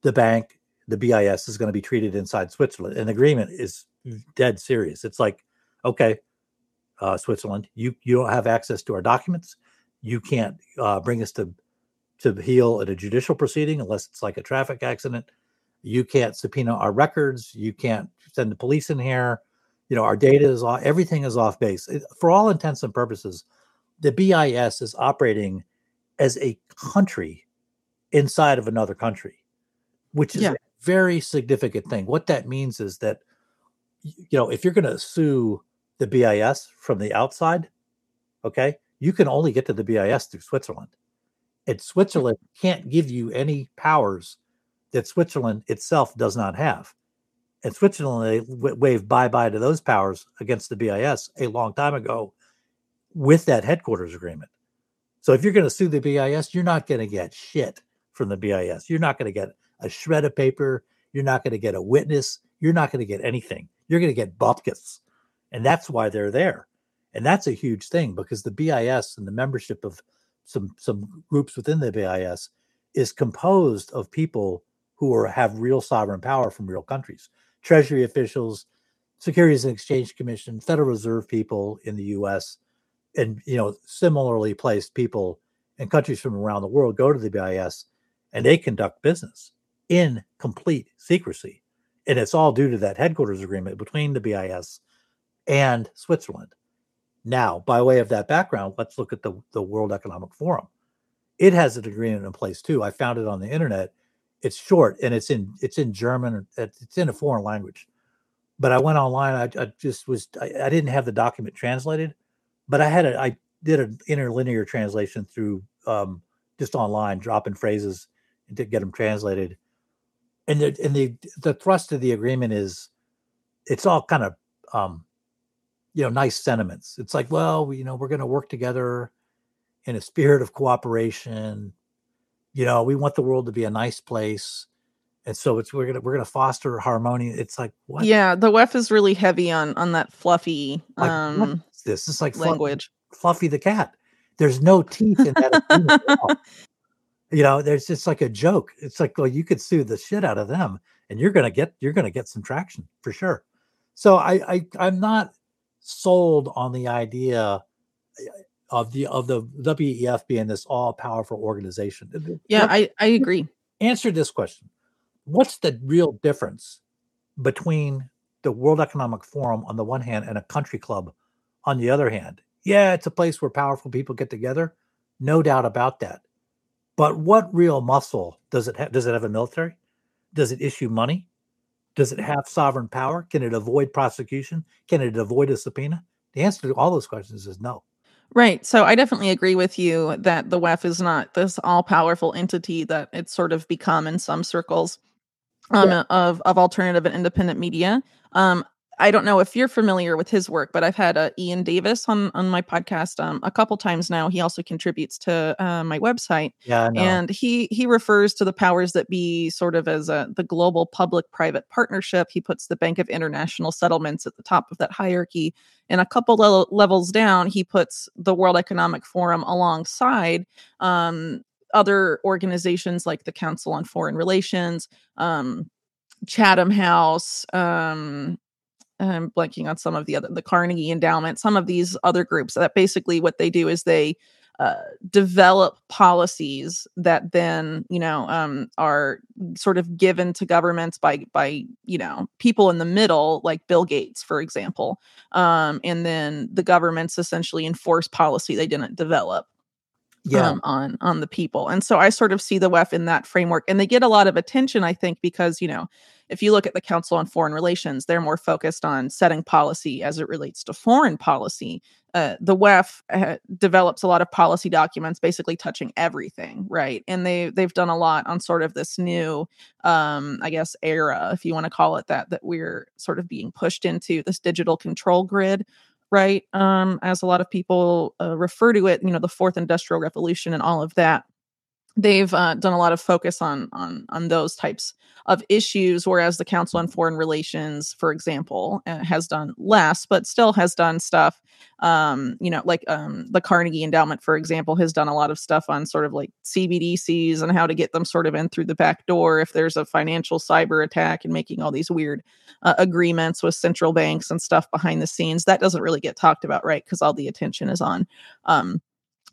the bank, the BIS, is going to be treated inside Switzerland. An agreement is dead serious. It's like, okay, uh, Switzerland, you you don't have access to our documents you can't uh, bring us to to heel at a judicial proceeding unless it's like a traffic accident. You can't subpoena our records. You can't send the police in here. You know, our data is off. Everything is off base. It, for all intents and purposes, the BIS is operating as a country inside of another country, which is yeah. a very significant thing. What that means is that, you know, if you're going to sue the BIS from the outside, okay, you can only get to the BIS through Switzerland. And Switzerland can't give you any powers that Switzerland itself does not have. And Switzerland w- waved bye bye to those powers against the BIS a long time ago with that headquarters agreement. So if you're going to sue the BIS, you're not going to get shit from the BIS. You're not going to get a shred of paper. You're not going to get a witness. You're not going to get anything. You're going to get bupkis. And that's why they're there and that's a huge thing because the BIS and the membership of some some groups within the BIS is composed of people who are have real sovereign power from real countries, treasury officials, Securities and Exchange Commission, Federal Reserve people in the U.S., and you know similarly placed people in countries from around the world go to the BIS and they conduct business in complete secrecy, and it's all due to that headquarters agreement between the BIS and Switzerland. Now, by way of that background, let's look at the, the World Economic Forum. It has an agreement in place too. I found it on the internet. It's short and it's in it's in German. It's in a foreign language. But I went online. I, I just was I, I, didn't have the document translated, but I had a I did an interlinear translation through um, just online, dropping phrases and to get them translated. And the and the the thrust of the agreement is it's all kind of um, you know nice sentiments. It's like well we, you know we're going to work together in a spirit of cooperation. You know we want the world to be a nice place and so it's we're gonna we're gonna foster harmony. It's like what? Yeah the wef is really heavy on on that fluffy like, um this? Is like language. fluffy, fluffy the cat. There's no teeth in that (laughs) you know there's just like a joke it's like well you could sue the shit out of them and you're gonna get you're gonna get some traction for sure so i i i'm not sold on the idea eh, of the of the WEF being this all powerful organization. Yeah, I I agree. Answer this question: what's the real difference between the World Economic Forum on the one hand and a country club on the other hand? Yeah, it's a place where powerful people get together, no doubt about that. But what real muscle does it have? Does it have a military? Does it issue money? Does it have sovereign power? Can it avoid prosecution? Can it avoid a subpoena? The answer to all those questions is no. Right. So I definitely agree with you that the WEF is not this all powerful entity that it's sort of become in some circles um, yeah. of, of alternative and independent media. Um, I don't know if you're familiar with his work, but I've had uh, Iain Davis on on my podcast um, a couple times now. He also contributes to uh, my website. Yeah, and he he refers to the powers that be sort of as a the global public private partnership. He puts the Bank of International Settlements at the top of that hierarchy, and a couple le- levels down, he puts the World Economic Forum alongside um, other organizations like the Council on Foreign Relations. Um, Chatham House, um, I'm blanking on some of the other the Carnegie Endowment, some of these other groups that basically what they do is they uh, develop policies that then you know um, are sort of given to governments by by you know people in the middle like bill gates for example um, and then the governments essentially enforce policy they didn't develop yeah. Um, on on the people and so i sort of see the wef in that framework and they get a lot of attention i think because you know if you look at the Council on Foreign Relations, they're more focused on setting policy as it relates to foreign policy. Uh, the WEF uh, develops a lot of policy documents, basically touching everything, right? And they they've done a lot on sort of this new, um, I guess, era, if you want to call it that, that we're sort of being pushed into this digital control grid, right? Um, as a lot of people uh, refer to it, you know, the fourth industrial revolution and all of that they've uh, done a lot of focus on on on those types of issues whereas the council on foreign relations for example uh, has done less but still has done stuff um, you know like um, the carnegie endowment for example has done a lot of stuff on sort of like cbdcs and how to get them sort of in through the back door if there's a financial cyber attack and making all these weird uh, agreements with central banks and stuff behind the scenes. That doesn't really get talked about right because all the attention is on um,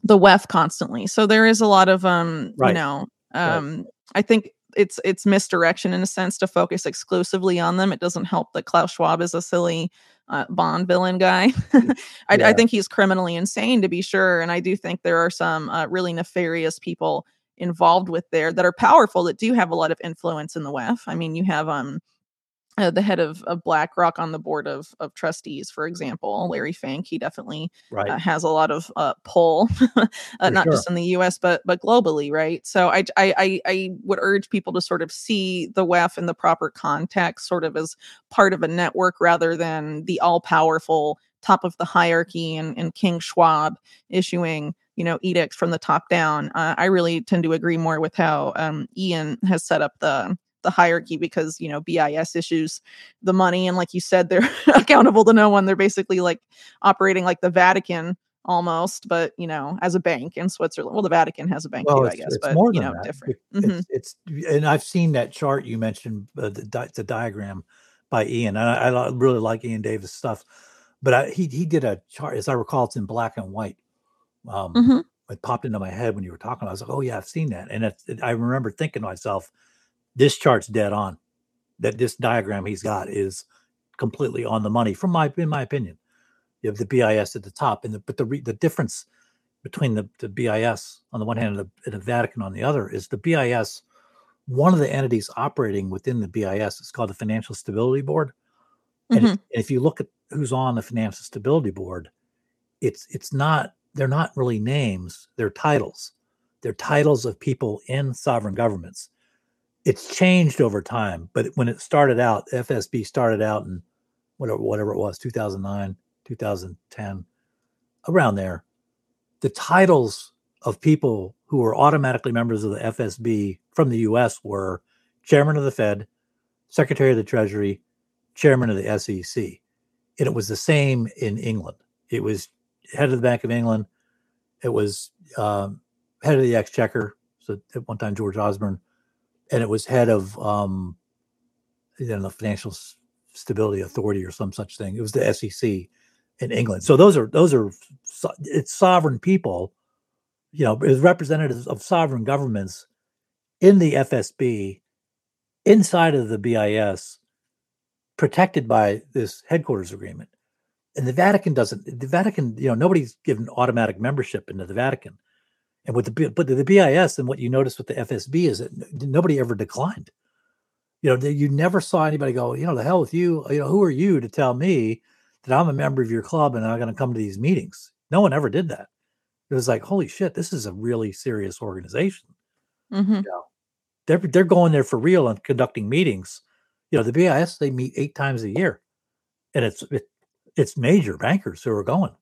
the WEF constantly. So there is a lot of um, right. you know, um right. I think it's it's misdirection in a sense to focus exclusively on them. It doesn't help that Klaus Schwab is a silly uh, Bond villain guy. (laughs) I, yeah. I, think he's criminally insane to be sure, and I do think there are some uh, really nefarious people involved with there that are powerful that do have a lot of influence in the WEF. I mean, you have um uh, the head of, of BlackRock on the board of, of trustees, for example, Larry Fink, he definitely right. uh, has a lot of uh, pull, (laughs) uh, not sure. just in the U.S. but but globally, right? So I, I I would urge people to sort of see the WEF in the proper context, sort of as part of a network rather than the all powerful top of the hierarchy and, and King Schwab issuing you know edicts from the top down. Uh, I really tend to agree more with how um, Iain has set up the the hierarchy because you know BIS issues the money and like you said they're (laughs) accountable to no one they're basically like operating like the Vatican almost but you know as a bank in Switzerland well the Vatican has a bank well, too I guess but you know that. different mm-hmm. it's, it's, and I've seen that chart you mentioned uh, the, di- the diagram by Iain I, I really like Iain Davis stuff but I, he he did a chart as I recall it's in black and white um mm-hmm. it popped into my head when you were talking I was like oh yeah I've seen that and it, I remember thinking to myself this chart's dead on. That this diagram he's got is completely on the money, from my in my opinion. You have the BIS at the top, and the, but the the difference between the, the BIS on the one hand and the, and the Vatican on the other is the BIS. One of the entities operating within the BIS is called the Financial Stability Board, and, mm-hmm. if, and if you look at who's on the Financial Stability Board, it's it's not they're not really names; they're titles. They're titles of people in sovereign governments it's changed over time. But when it started out, FSB started out in whatever whatever it was, 2009, 2010, around there. The titles of people who were automatically members of the FSB from the U.S. were Chairman of the Fed, Secretary of the Treasury, Chairman of the SEC, and it was the same in England. It was head of the Bank of England. It was um, head of the Exchequer. So at one time, George Osborne and it was head of um, you know the Financial Stability Authority or some such thing. It was the SEC in England. So those are those are it's sovereign people, you know, as representatives of sovereign governments in the FSB inside of the BIS, protected by this headquarters agreement. And the Vatican doesn't. The Vatican, you know, nobody's given automatic membership into the Vatican. And with the but the BIS and what you notice with the FSB is that nobody ever declined. You know, you never saw anybody go, you know, the hell with you. You know, who are you to tell me that I'm a member of your club and I'm going to come to these meetings? No one ever did that. It was like, holy shit, this is a really serious organization. Mm-hmm. You know, they're they're going there for real and conducting meetings. You know, the BIS they meet eight times a year, and it's it, it's major bankers who are going.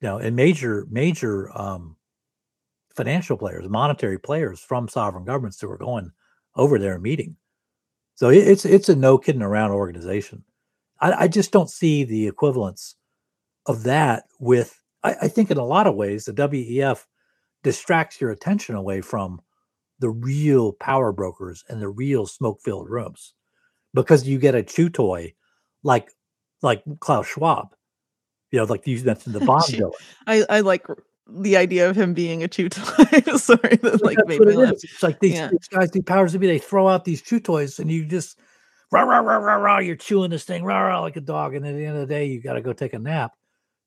You know, and major major um, financial players, monetary players from sovereign governments who are going over there and meeting. So it, it's it's a no kidding around organization. I, I, just don't see the equivalence of that with. I, I think in a lot of ways the WEF distracts your attention away from the real power brokers and the real smoke filled rooms because you get a chew toy like like Klaus Schwab. You know, like you mentioned the (laughs) bond. I, I like the idea of him being a chew toy. (laughs) Sorry, that like made me laugh. It's like these, yeah. these guys, these powers to be, they throw out these chew toys and you just rah rah rah rah rah. You're chewing this thing rah rah like a dog, and at the end of the day, you got to go take a nap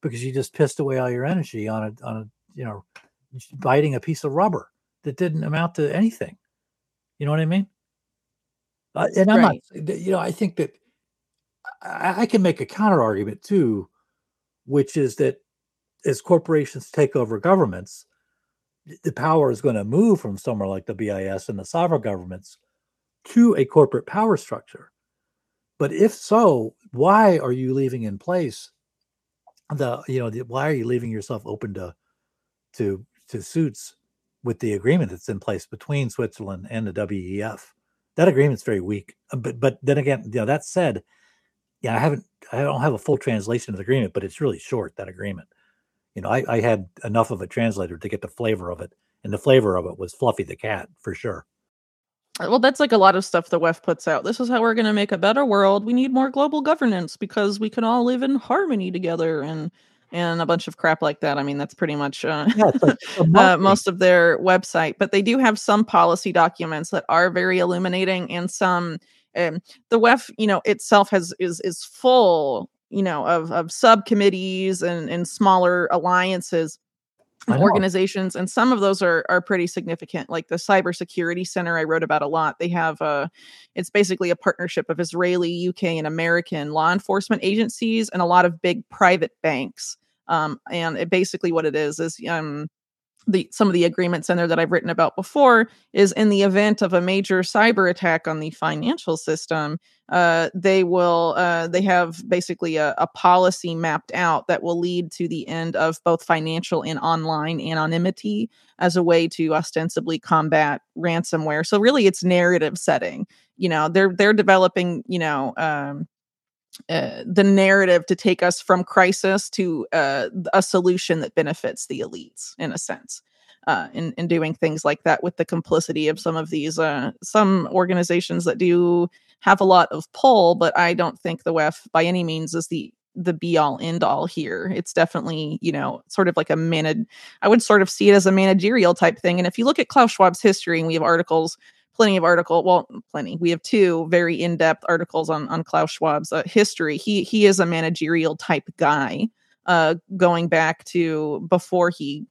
because you just pissed away all your energy on a on a you know biting a piece of rubber that didn't amount to anything. You know what I mean? Uh, and I'm right. not, you know, I think that I, I can make a counter argument too, which is that as corporations take over governments, the power is going to move from somewhere like the BIS and the sovereign governments to a corporate power structure. But if so, why are you leaving in place the you know the, why are you leaving yourself open to to to suits with the agreement that's in place between Switzerland and the WEF? That agreement's very weak. Uh, but but then again, you know that said, yeah, I haven't I don't have a full translation of the agreement, but it's really short that agreement you know, I, I had enough of a translator to get the flavor of it, and the flavor of it was Fluffy the cat for sure. Uh, well, that's like a lot of stuff the WEF puts out. This is how we're going to make a better world. We need more global governance because we can all live in harmony together, and and a bunch of crap like that. I mean, that's pretty much uh, yeah, like (laughs) uh, most of their website. But they do have some policy documents that are very illuminating, and some. Um, the WEF, you know, itself has is is full you know of of subcommittees and and smaller alliances organizations and some of those are are pretty significant like the cybersecurity center i wrote about a lot. They have a it's basically a partnership of israeli uk and american law enforcement agencies and a lot of big private banks. Um, and it basically what it is is um, the some of the agreements in there that I've written about before is in the event of a major cyber attack on the financial system, uh, they will uh, they have basically a, a, policy mapped out that will lead to the end of both financial and online anonymity as a way to ostensibly combat ransomware. So really, it's narrative setting. You know, they're they're developing you know um, uh, the narrative to take us from crisis to uh, a solution that benefits the elites in a sense uh, in, in doing things like that with the complicity of some of these uh, some organizations that do have a lot of pull but i don't think the wef by any means is the the be all end all here. It's definitely you know sort of like a managed i would sort of see it as a managerial type thing and if you look at klaus schwab's history and we have articles plenty of article well plenty we have two very in-depth articles on on klaus schwab's uh, history. He he is a managerial type guy uh going back to before he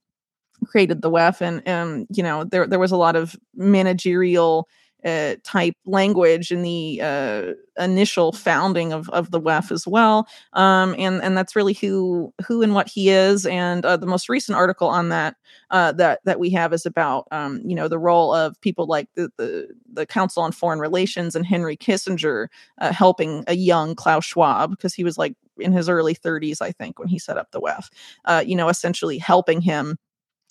created the wef and and you know there there was a lot of managerial uh, type language in the uh, initial founding of, of the WEF as well, um, and and that's really who who and what he is. And uh, the most recent article on that uh, that that we have is about um, you know the role of people like the, the the Council on Foreign Relations and Henry Kissinger uh, helping a young Klaus Schwab because he was like in his early 30s, I think, when he set up the WEF. Uh, you know, essentially helping him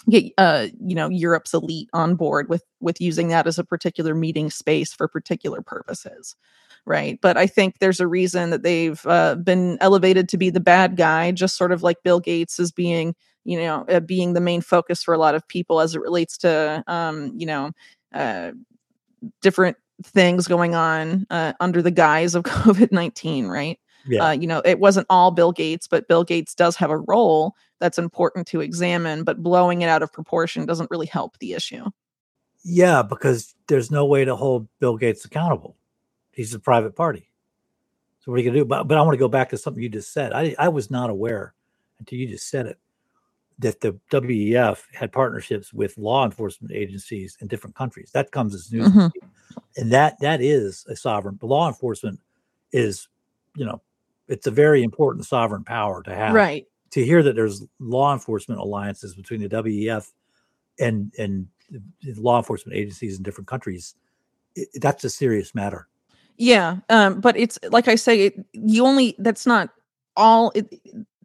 get uh you know Europe's elite on board with with using that as a particular meeting space for particular purposes right but i think there's a reason that they've uh, been elevated to be the bad guy just sort of like bill gates as being you know uh, being the main focus for a lot of people as it relates to um you know uh different things going on uh, under the guise of (laughs) covid-19 right yeah. Uh, you know, it wasn't all Bill Gates, but Bill Gates does have a role that's important to examine, but blowing it out of proportion doesn't really help the issue. Yeah, because there's no way to hold Bill Gates accountable. He's a private party. So what are you gonna do? But but I want to go back to something you just said. I I was not aware until you just said it that the WEF had partnerships with law enforcement agencies in different countries. That comes as news, mm-hmm. and that that is a sovereign. Law enforcement is, you know, it's a very important sovereign power to have. Right. To hear that there's law enforcement alliances between the WEF and and law enforcement agencies in different countries, it, that's a serious matter. Yeah, um, but it's like I say, it, you only that's not all. It,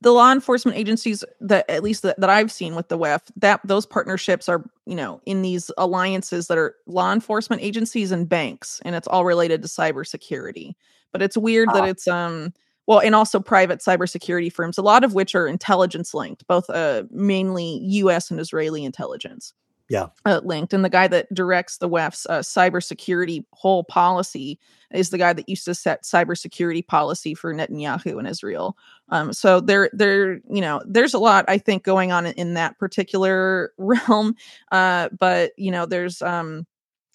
the law enforcement agencies that at least that, that I've seen with the WEF, that those partnerships are you know in these alliances that are law enforcement agencies and banks, and it's all related to cybersecurity. But it's weird that it's um well, and also private cybersecurity firms, a lot of which are intelligence linked, both uh, mainly U.S. and Israeli intelligence yeah uh, linked and the guy that directs the WEF's uh, cybersecurity whole policy is the guy that used to set cybersecurity policy for Netanyahu in Israel. Um, so there, there, you know, there's a lot I think going on in that particular (laughs) realm. Uh, but you know, there's, um,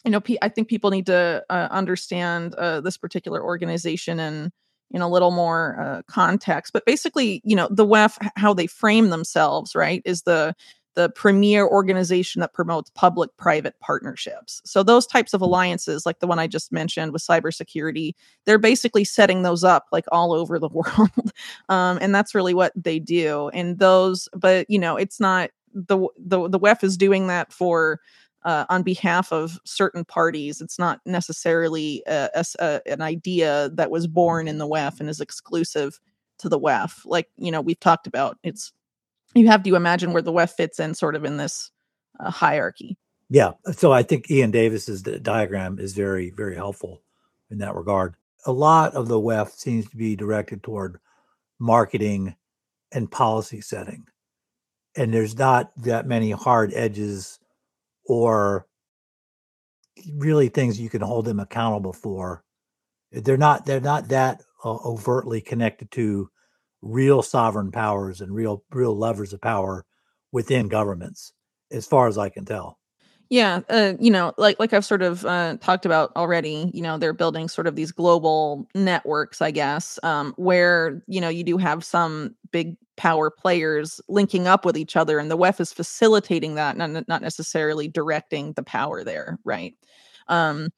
you know, I think people need to uh, understand uh, this particular organization and in a little more uh, context. But basically, you know, the WEF, how they frame themselves, right, is the the premier organization that promotes public private partnerships. So, those types of alliances, like the one I just mentioned with cybersecurity, they're basically setting those up like all over the (laughs) world. um, and that's really what they do. And those, but you know, it's not the, the, the WEF is doing that for. Uh, on behalf of certain parties, it's not necessarily a, a, a, an idea that was born in the WEF and is exclusive to the WEF. Like you know, we've talked about, it's you have to imagine where the WEF fits in sort of in this uh, hierarchy. Yeah. So I think Iain Davis's diagram is very, very helpful in that regard. A lot of the WEF seems to be directed toward marketing and policy setting. And there's not that many hard edges or really things you can hold them accountable for. They're not they're not that uh, overtly connected to real sovereign powers and real real levers of power within governments, as far as I can tell. Yeah, uh, you know, like like I've sort of uh, talked about already. You know, they're building sort of these global networks, I guess, um, where you know you do have some big power players linking up with each other, and the WEF is facilitating that, not not necessarily directing the power there, right? Um,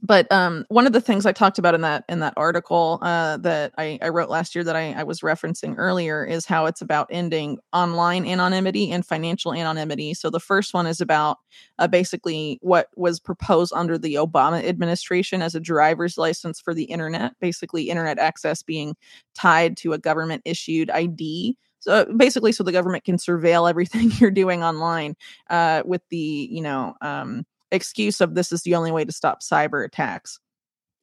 but um, one of the things I talked about in that in that article uh, that I, I, wrote last year that I, I, was referencing earlier is how it's about ending online anonymity and financial anonymity. So the first one is about uh, basically what was proposed under the Obama administration as a driver's license for the internet, basically internet access being tied to a government issued ID. So basically, so the government can surveil everything (laughs) you're doing online uh, with the you know. Um, excuse of this is the only way to stop cyber attacks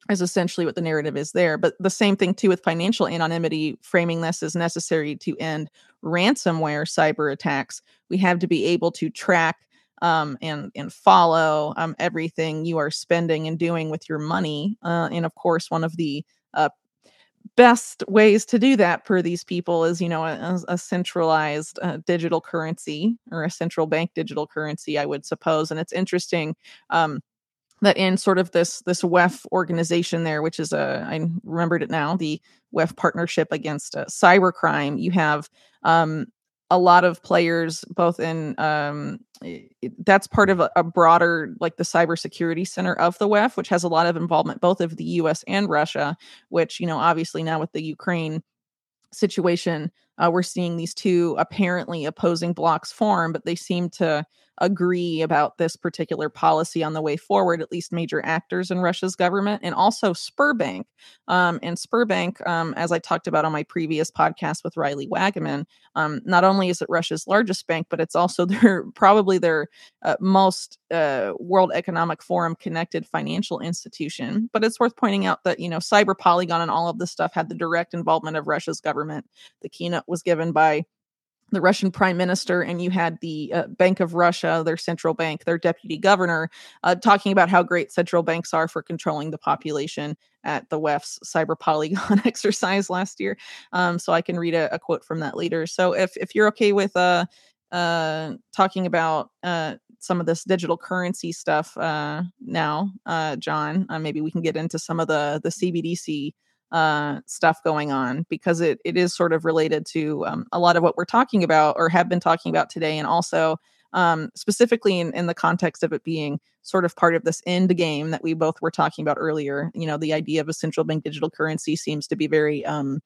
is essentially what the narrative is there. But the same thing too with financial anonymity, framing this as necessary to end ransomware cyber attacks. We have to be able to track um, and and follow um, everything you are spending and doing with your money. Uh, and of course, one of the uh, best ways to do that for these people is you know a, a centralized uh, digital currency or a central bank digital currency i would suppose and it's interesting um, that in sort of this this WEF organization there, which is a I remembered it now, the WEF partnership against uh, cybercrime, you have um, a lot of players both in um, that's part of a, a, broader like the cybersecurity center of the WEF, which has a lot of involvement both of the US and Russia, which, you know, obviously now with the Ukraine situation, uh, we're seeing these two apparently opposing blocs form, but they seem to agree about this particular policy on the way forward, at least major actors in Russia's government, and also Sberbank. Um, and Sberbank, um, as I talked about on my previous podcast with Riley Waggaman, um, not only is it Russia's largest bank, but it's also (laughs) their probably their uh, most uh, World Economic Forum connected financial institution. But it's worth pointing out that you know Cyber Polygon and all of this stuff had the direct involvement of Russia's government. The keynote was given by the Russian prime minister, and you had the uh, Bank of Russia, their central bank, their deputy governor, uh, talking about how great central banks are for controlling the population at the WEF's cyber polygon (laughs) exercise last year. Um, so I can read a, a, quote from that later. So if if you're okay with uh, uh, talking about uh, some of this digital currency stuff uh, now, John. Maybe we can get into some of the the CBDC uh, stuff going on because it it is sort of related to um, a lot of what we're talking about or have been talking about today, and also um, specifically in, in the context of it being sort of part of this end game that we both were talking about earlier. You know, the idea of a central bank digital currency seems to be very um,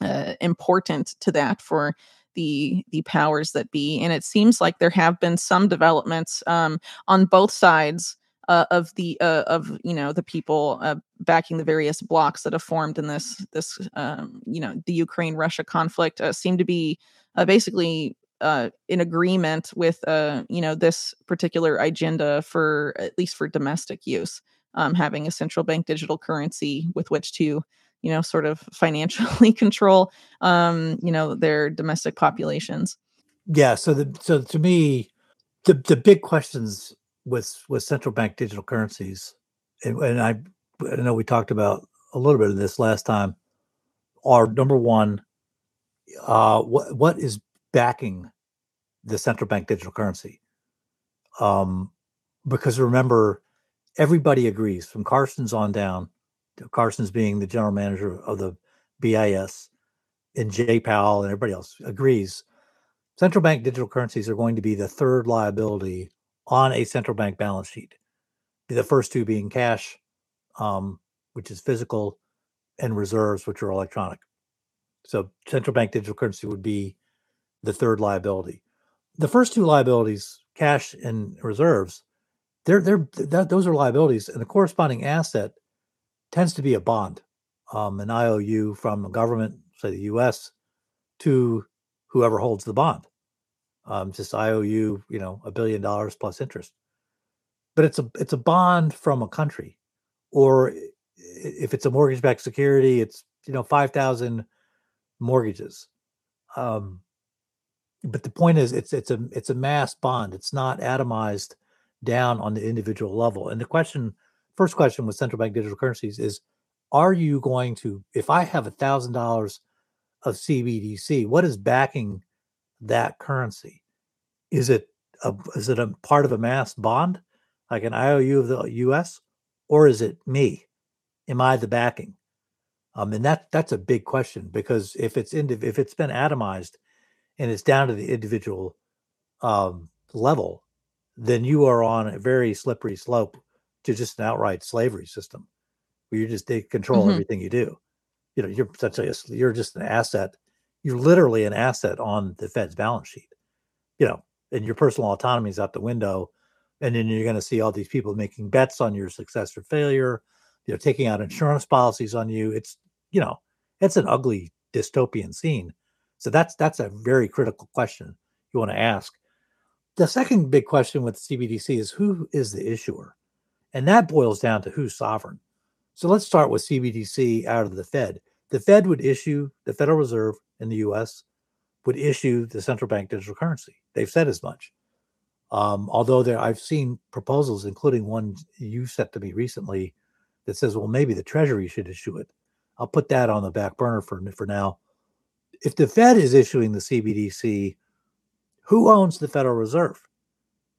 uh, important to that for the the powers that be and it seems like there have been some developments um, on both sides uh, of the uh, of you know the people uh, backing the various blocs that have formed in this this um, you know the Ukraine Russia conflict uh, seem to be uh, basically uh, in agreement with you know this particular agenda for at least for domestic use, um, having a central bank digital currency with which to you know, sort of financially (laughs) control, um, you know, their domestic populations. Yeah. So the so to me, the the big questions with with central bank digital currencies, and, and I I know we talked about a little bit of this last time, are number one, uh, what what is backing the central bank digital currency? Um, because remember, everybody agrees from Carstens on down Carstens being the general manager of the BIS, and Jay Powell and everybody else agrees. Central bank digital currencies are going to be the third liability on a central bank balance sheet. The first two being cash, um, which is physical, and reserves, which are electronic. So central bank digital currency would be the third liability. The first two liabilities, cash and reserves, they're they're that, those are liabilities, and the corresponding asset tends to be a bond, um, an IOU from a government, say the U.S., to whoever holds the bond. Um, just IOU, you know, a billion dollars plus interest. But it's a it's a bond from a country, or if it's a mortgage-backed security, it's you know five thousand mortgages. Um, but the point is, it's it's a it's a mass bond. It's not atomized down on the individual level. And the question first question with central bank digital currencies is are you going to if i have a thousand dollars of cbdc what is backing that currency is it a is it a part of a mass bond like an iou of the us or is it me am i the backing um, and that that's a big question because if it's in, if it's been atomized and it's down to the individual um, level then you are on a very slippery slope to just an outright slavery system where you just they control mm-hmm. everything you do. You know, you're essentially a, you're just an asset. You're literally an asset on the Fed's balance sheet. You know, and your personal autonomy is out the window. And then you're going to see all these people making bets on your success or failure. You know, taking out insurance policies on you. It's you know, it's an ugly dystopian scene. So that's that's a very critical question you want to ask. The second big question with CBDC is who is the issuer? And that boils down to who's sovereign. So let's start with CBDC out of the Fed. The Fed would issue, the Federal Reserve in the US would issue the central bank digital currency. They've said as much. Um, although there, I've seen proposals, including one you sent to me recently, that says, well, maybe the Treasury should issue it. I'll put that on the back burner for, for now. If the Fed is issuing the CBDC, who owns the Federal Reserve?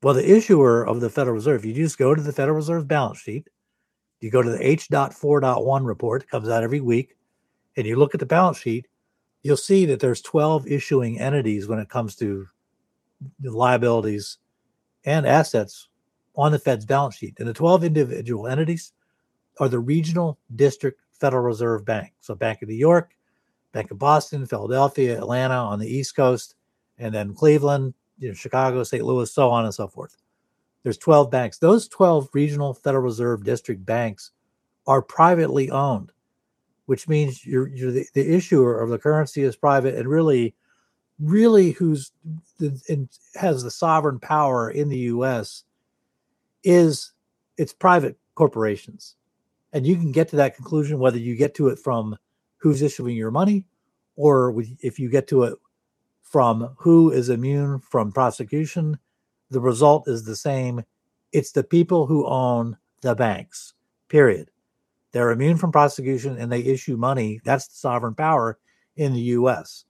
Well, the issuer of the Federal Reserve, you just go to the Federal Reserve balance sheet, you go to the H.4.1 report, it comes out every week, and you look at the balance sheet, you'll see that there's 12 issuing entities when it comes to the liabilities and assets on the Fed's balance sheet. And the 12 individual entities are the regional district Federal Reserve Bank. So Bank of New York, Bank of Boston, Philadelphia, Atlanta on the East Coast, and then Cleveland, you know, Chicago, St. Louis, so on and so forth. There's 12 banks. Those 12 regional Federal Reserve district banks are privately owned, which means you're, you're the, the, issuer of the currency is private and really, really who's the, in, has the sovereign power in the U.S. is it's private corporations. And you can get to that conclusion whether you get to it from who's issuing your money or if you get to it from who is immune from prosecution, the result is the same. It's the people who own the banks, period. They're immune from prosecution and they issue money. That's the sovereign power in the US.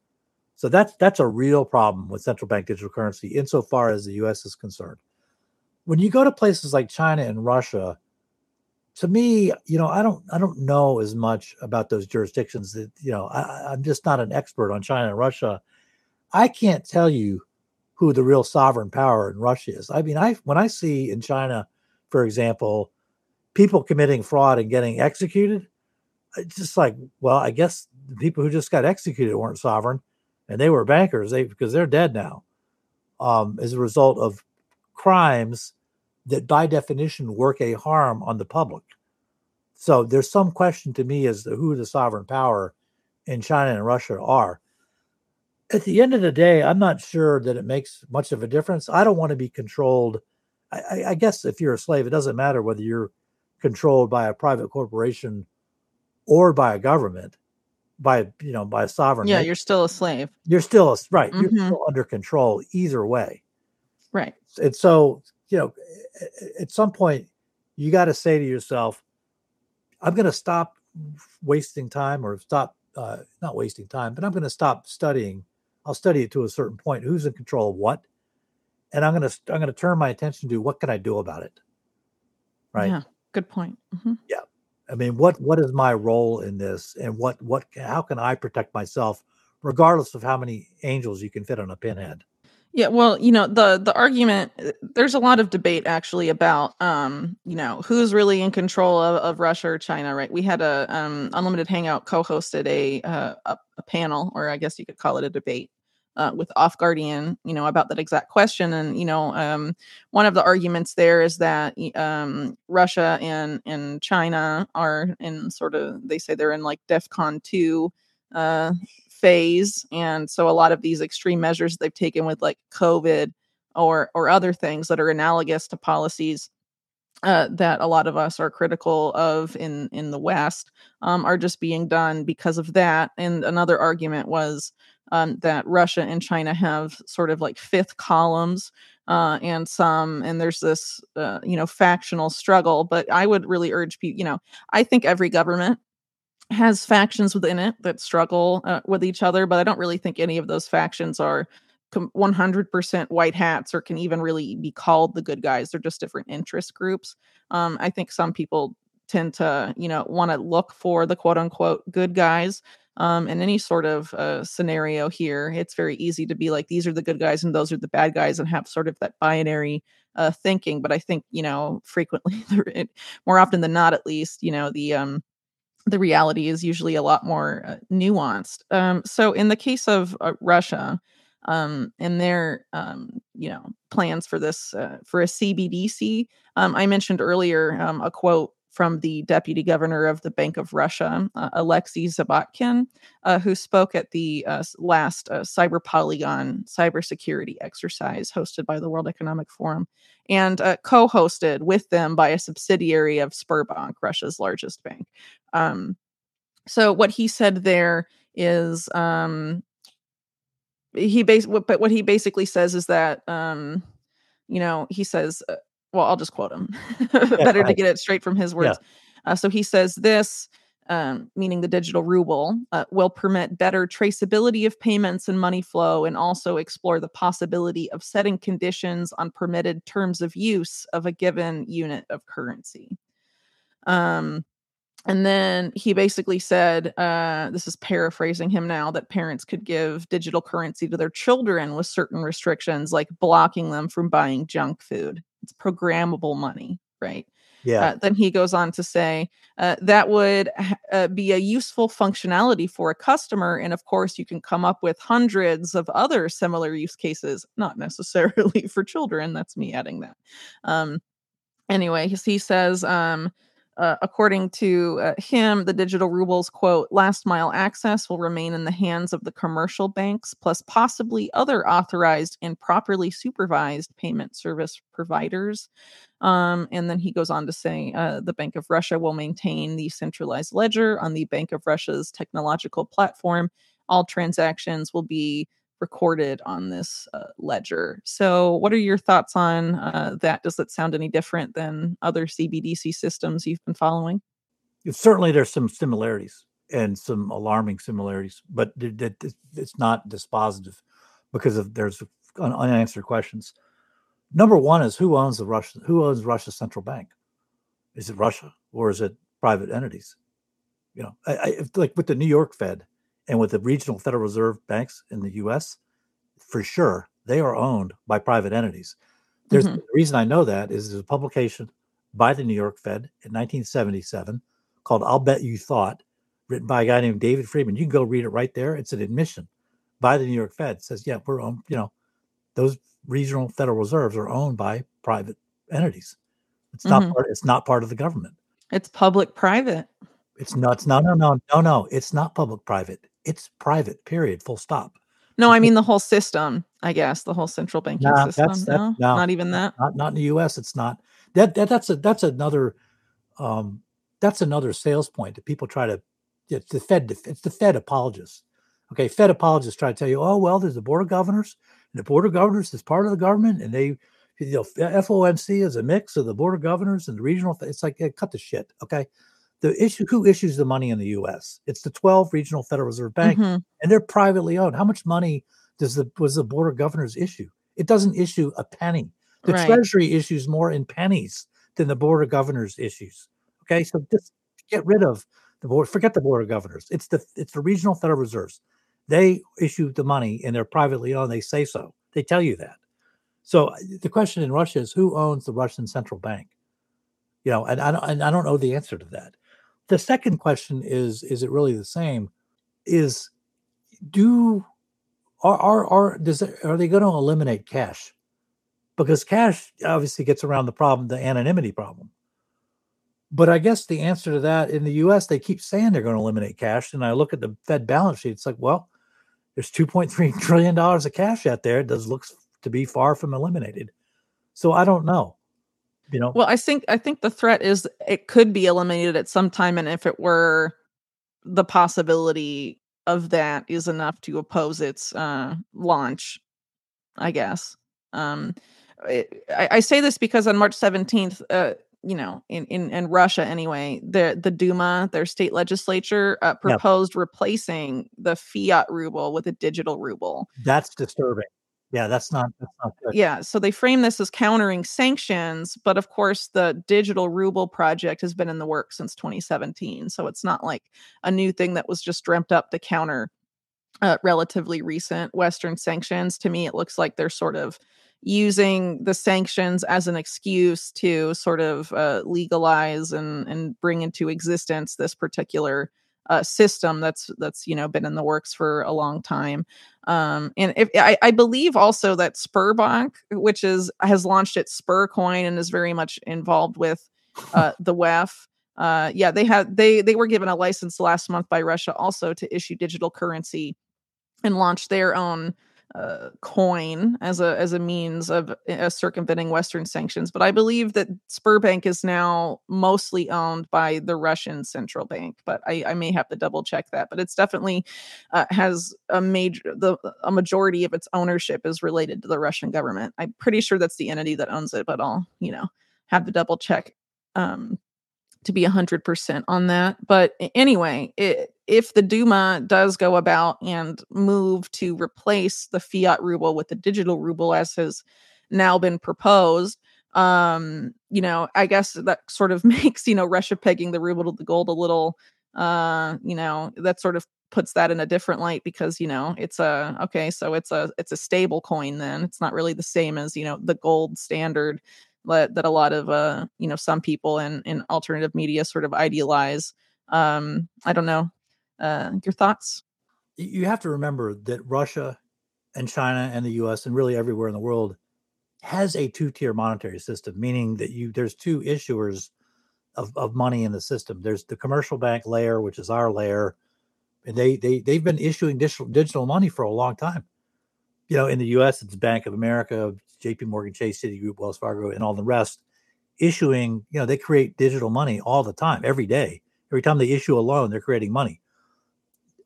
So that's that's a real problem with central bank digital currency insofar as the US is concerned. when you go to places like China and Russia, to me, you know, I don't I don't know as much about those jurisdictions that you know I, I'm just not an expert on China and Russia. I can't tell you who the real sovereign power in Russia is. I mean, I when I see in China, for example, people committing fraud and getting executed, it's just like, well, I guess the people who just got executed weren't sovereign, and they were bankers. They because they're dead now, um, as a result of crimes that, by definition, work a harm on the public. So there's some question to me as to who the sovereign power in China and Russia are. At the end of the day, I'm not sure that it makes much of a difference. I don't want to be controlled. I, I guess if you're a slave, it doesn't matter whether you're controlled by a private corporation or by a government by you know by a sovereign yeah you're still a slave. you're still a, right mm-hmm. you're still under control either way. Right. And so you know at some point you got to say to yourself i'm going to stop wasting time or stop uh, not wasting time but i'm going to stop studying. I'll study it to a certain point. Who's in control of what? And i'm going to i'm going to turn my attention to what can i do about it? Right? Yeah good point mm-hmm. yeah I mean, what what is my role in this, and what what how can I protect myself, regardless of how many angels you can fit on a pinhead? Yeah, well, you know, the the argument uh, there's a lot of debate actually about um, you know, who's really in control of, of Russia or China, right? We had a um unlimited hangout co-hosted a, uh, a a panel or I guess you could call it a debate uh, with Off Guardian, you know, about that exact question. And you know, um, one of the arguments there is that um, Russia and and China are in sort of they say they're in like DefCon two uh, phase, and so a lot of these extreme measures they've taken with like COVID or or other things that are analogous to policies uh, that a lot of us are critical of in in the West um, are just being done because of that. And another argument was um, that Russia and China have sort of like fifth columns uh, and some, and there's this, uh, you know, factional struggle. But I would really urge people, you know, I think every government has factions within it that struggle uh, with each other, but I don't really think any of those factions are 100% white hats or can even really be called the good guys. They're just different interest groups. Um, I think some people tend to, you know, want to look for the quote unquote good guys um, in any sort of uh, scenario here, it's very easy to be like, these are the good guys and those are the bad guys and have sort of that binary uh, thinking. But I think, you know, frequently, (laughs) more often than not, at least, you know, the, um, the reality is usually a lot more uh, nuanced. Um, so in the case of uh, Russia, um, and their um, you know plans for this uh, for a CBDC. Um, I mentioned earlier um, a quote from the deputy governor of the Bank of Russia, uh, Alexei Zabotkin, uh, who spoke at the uh, last uh, Cyber Polygon cybersecurity exercise hosted by the World Economic Forum and uh, co hosted with them by a subsidiary of Sberbank, Russia's largest bank. Um, so, what he said there is um, he bas- but what he basically says is that um, you know he says uh, well, I'll just quote him. (laughs) Better to get it straight from his words. Yeah. Uh, so he says this, um, meaning the digital ruble, uh, will permit better traceability of payments and money flow, and also explore the possibility of setting conditions on permitted terms of use of a given unit of currency. Um, and then he basically said, uh, this is paraphrasing him now, that parents could give digital currency to their children with certain restrictions, like blocking them from buying junk food. It's programmable money, right? Yeah. Uh, then he goes on to say uh, that would uh, be a useful functionality for a customer. And of course, you can come up with hundreds of other similar use cases, not necessarily (laughs) for children. That's me adding that. Um, anyway, he says, um, uh, according to uh, him, the digital rubles, quote, last mile access will remain in the hands of the commercial banks, plus possibly other authorized and properly supervised payment service providers. Um, and then he goes on to say uh, the Bank of Russia will maintain the centralized ledger on the Bank of Russia's technological platform. All transactions will be recorded on this uh, ledger. So, what are your thoughts on uh, that? Does it sound any different than other CBDC systems you've been following? Certainly, there's some similarities and some alarming similarities, but it's not dispositive because of there's unanswered questions. Number one is who owns the Russian who owns Russia's central bank? Is it Russia or is it private entities? You know, I, I, like with the New York Fed and with the regional Federal Reserve banks in the U.S., for sure they are owned by private entities. There's mm-hmm. the reason I know that is there's a publication by the New York Fed in 1977 called "I'll Bet You Thought," written by a guy named David Friedman. You can go read it right there. It's an admission by the New York Fed. It says, yeah, we're owned, you know, those regional Federal Reserves are owned by private entities. It's not mm-hmm. part. It's not part of the government. It's public private. It's not. No, no, no, no, no. It's not public private. It's private. Period. Full stop. No, I mean the whole system. I guess the whole central banking nah, system. That's, no? no, not even that. Not not in the U.S. It's not. That, that that's a that's another um that's another sales point that people try to. It's the Fed. It's the Fed apologists. Okay, Fed apologists try to tell you, oh well, there's the board of governors, and the board of governors is part of the government, and they, you know, FOMC is a mix of the board of governors and the regional. It's like yeah, cut the shit. Okay, the issue who issues the money in the U.S. It's the 12 regional Federal Reserve Bank, mm-hmm. and they're privately owned. How much money does the was the board of governors issue? It doesn't issue a penny. The right. Treasury issues more in pennies than the board of governors issues. Okay, so just get rid of the board. Forget the board of governors. It's the it's the regional Federal Reserves. They issue the money and they're privately owned. They say so. They tell you that. So uh, the question in Russia is who owns the Russian central bank? You know, and I don't, and I don't know the answer to that. The second question is is it really the same? Is do are are are does it, are they going to eliminate cash? Because cash obviously gets around the problem, the anonymity problem. But I guess the answer to that in the US, they keep saying they're going to eliminate cash. And I look at the Fed balance sheet, it's like, well, there's 2.3 trillion dollars of cash out there. It does looks to be far from eliminated. So I don't know. You know. Well, I think I think the threat is it could be eliminated at some time, and if it were, the possibility of that is enough to oppose its uh, launch. I guess. Um, it, I, I, say this because on March 17th, uh, you know, in, in, in Russia anyway, the the Duma, their state legislature, uh, proposed replacing the fiat ruble with a digital ruble. That's disturbing. Yeah, that's not that's not good. Yeah, so they frame this as countering sanctions, but of course the digital ruble project has been in the works since 2017, so it's not like a new thing that was just dreamt up to counter uh, relatively recent Western sanctions. To me, it looks like they're sort of using the sanctions as an excuse to sort of uh, legalize and and bring into existence this particular uh, system that's that's you know been in the works for a long time um and if I, I believe also that Sberbank which is has launched its Sbercoin and is very much involved with (laughs) uh the wef uh yeah they had they they were given a license last month by russia also to issue digital currency and launch their own uh, coin as a as a means of uh, circumventing Western sanctions. But I believe that Sberbank is now mostly owned by the Russian central bank. But I, I may have to double check that. But it's definitely uh, has a major the a majority of its ownership is related to the Russian government. I'm pretty sure that's the entity that owns it, but I'll you know have to double check. Um, to be 100% on that. But anyway, it, if the Duma does go about and move to replace the fiat ruble with the digital ruble, as has now been proposed, um, you know, I guess that sort of (laughs) makes, you know, Russia pegging the ruble to the gold a little, uh, you know, that sort of puts that in a different light because you know it's a okay so it's a it's a stable coin then. It's not really the same as you know the gold standard that, that a lot of uh you know some people in in alternative media sort of idealize. Um i don't know uh your thoughts you have to remember that russia and china and the us and really everywhere in the world has a two-tier monetary system meaning that you there's two issuers of, of money in the system there's the commercial bank layer which is our layer and they they they've been issuing digital digital money for a long time you know in the us it's bank of america JP Morgan Chase, Citigroup, Wells Fargo, and all the rest issuing, you know, they create digital money all the time, every day. Every time they issue a loan, they're creating money.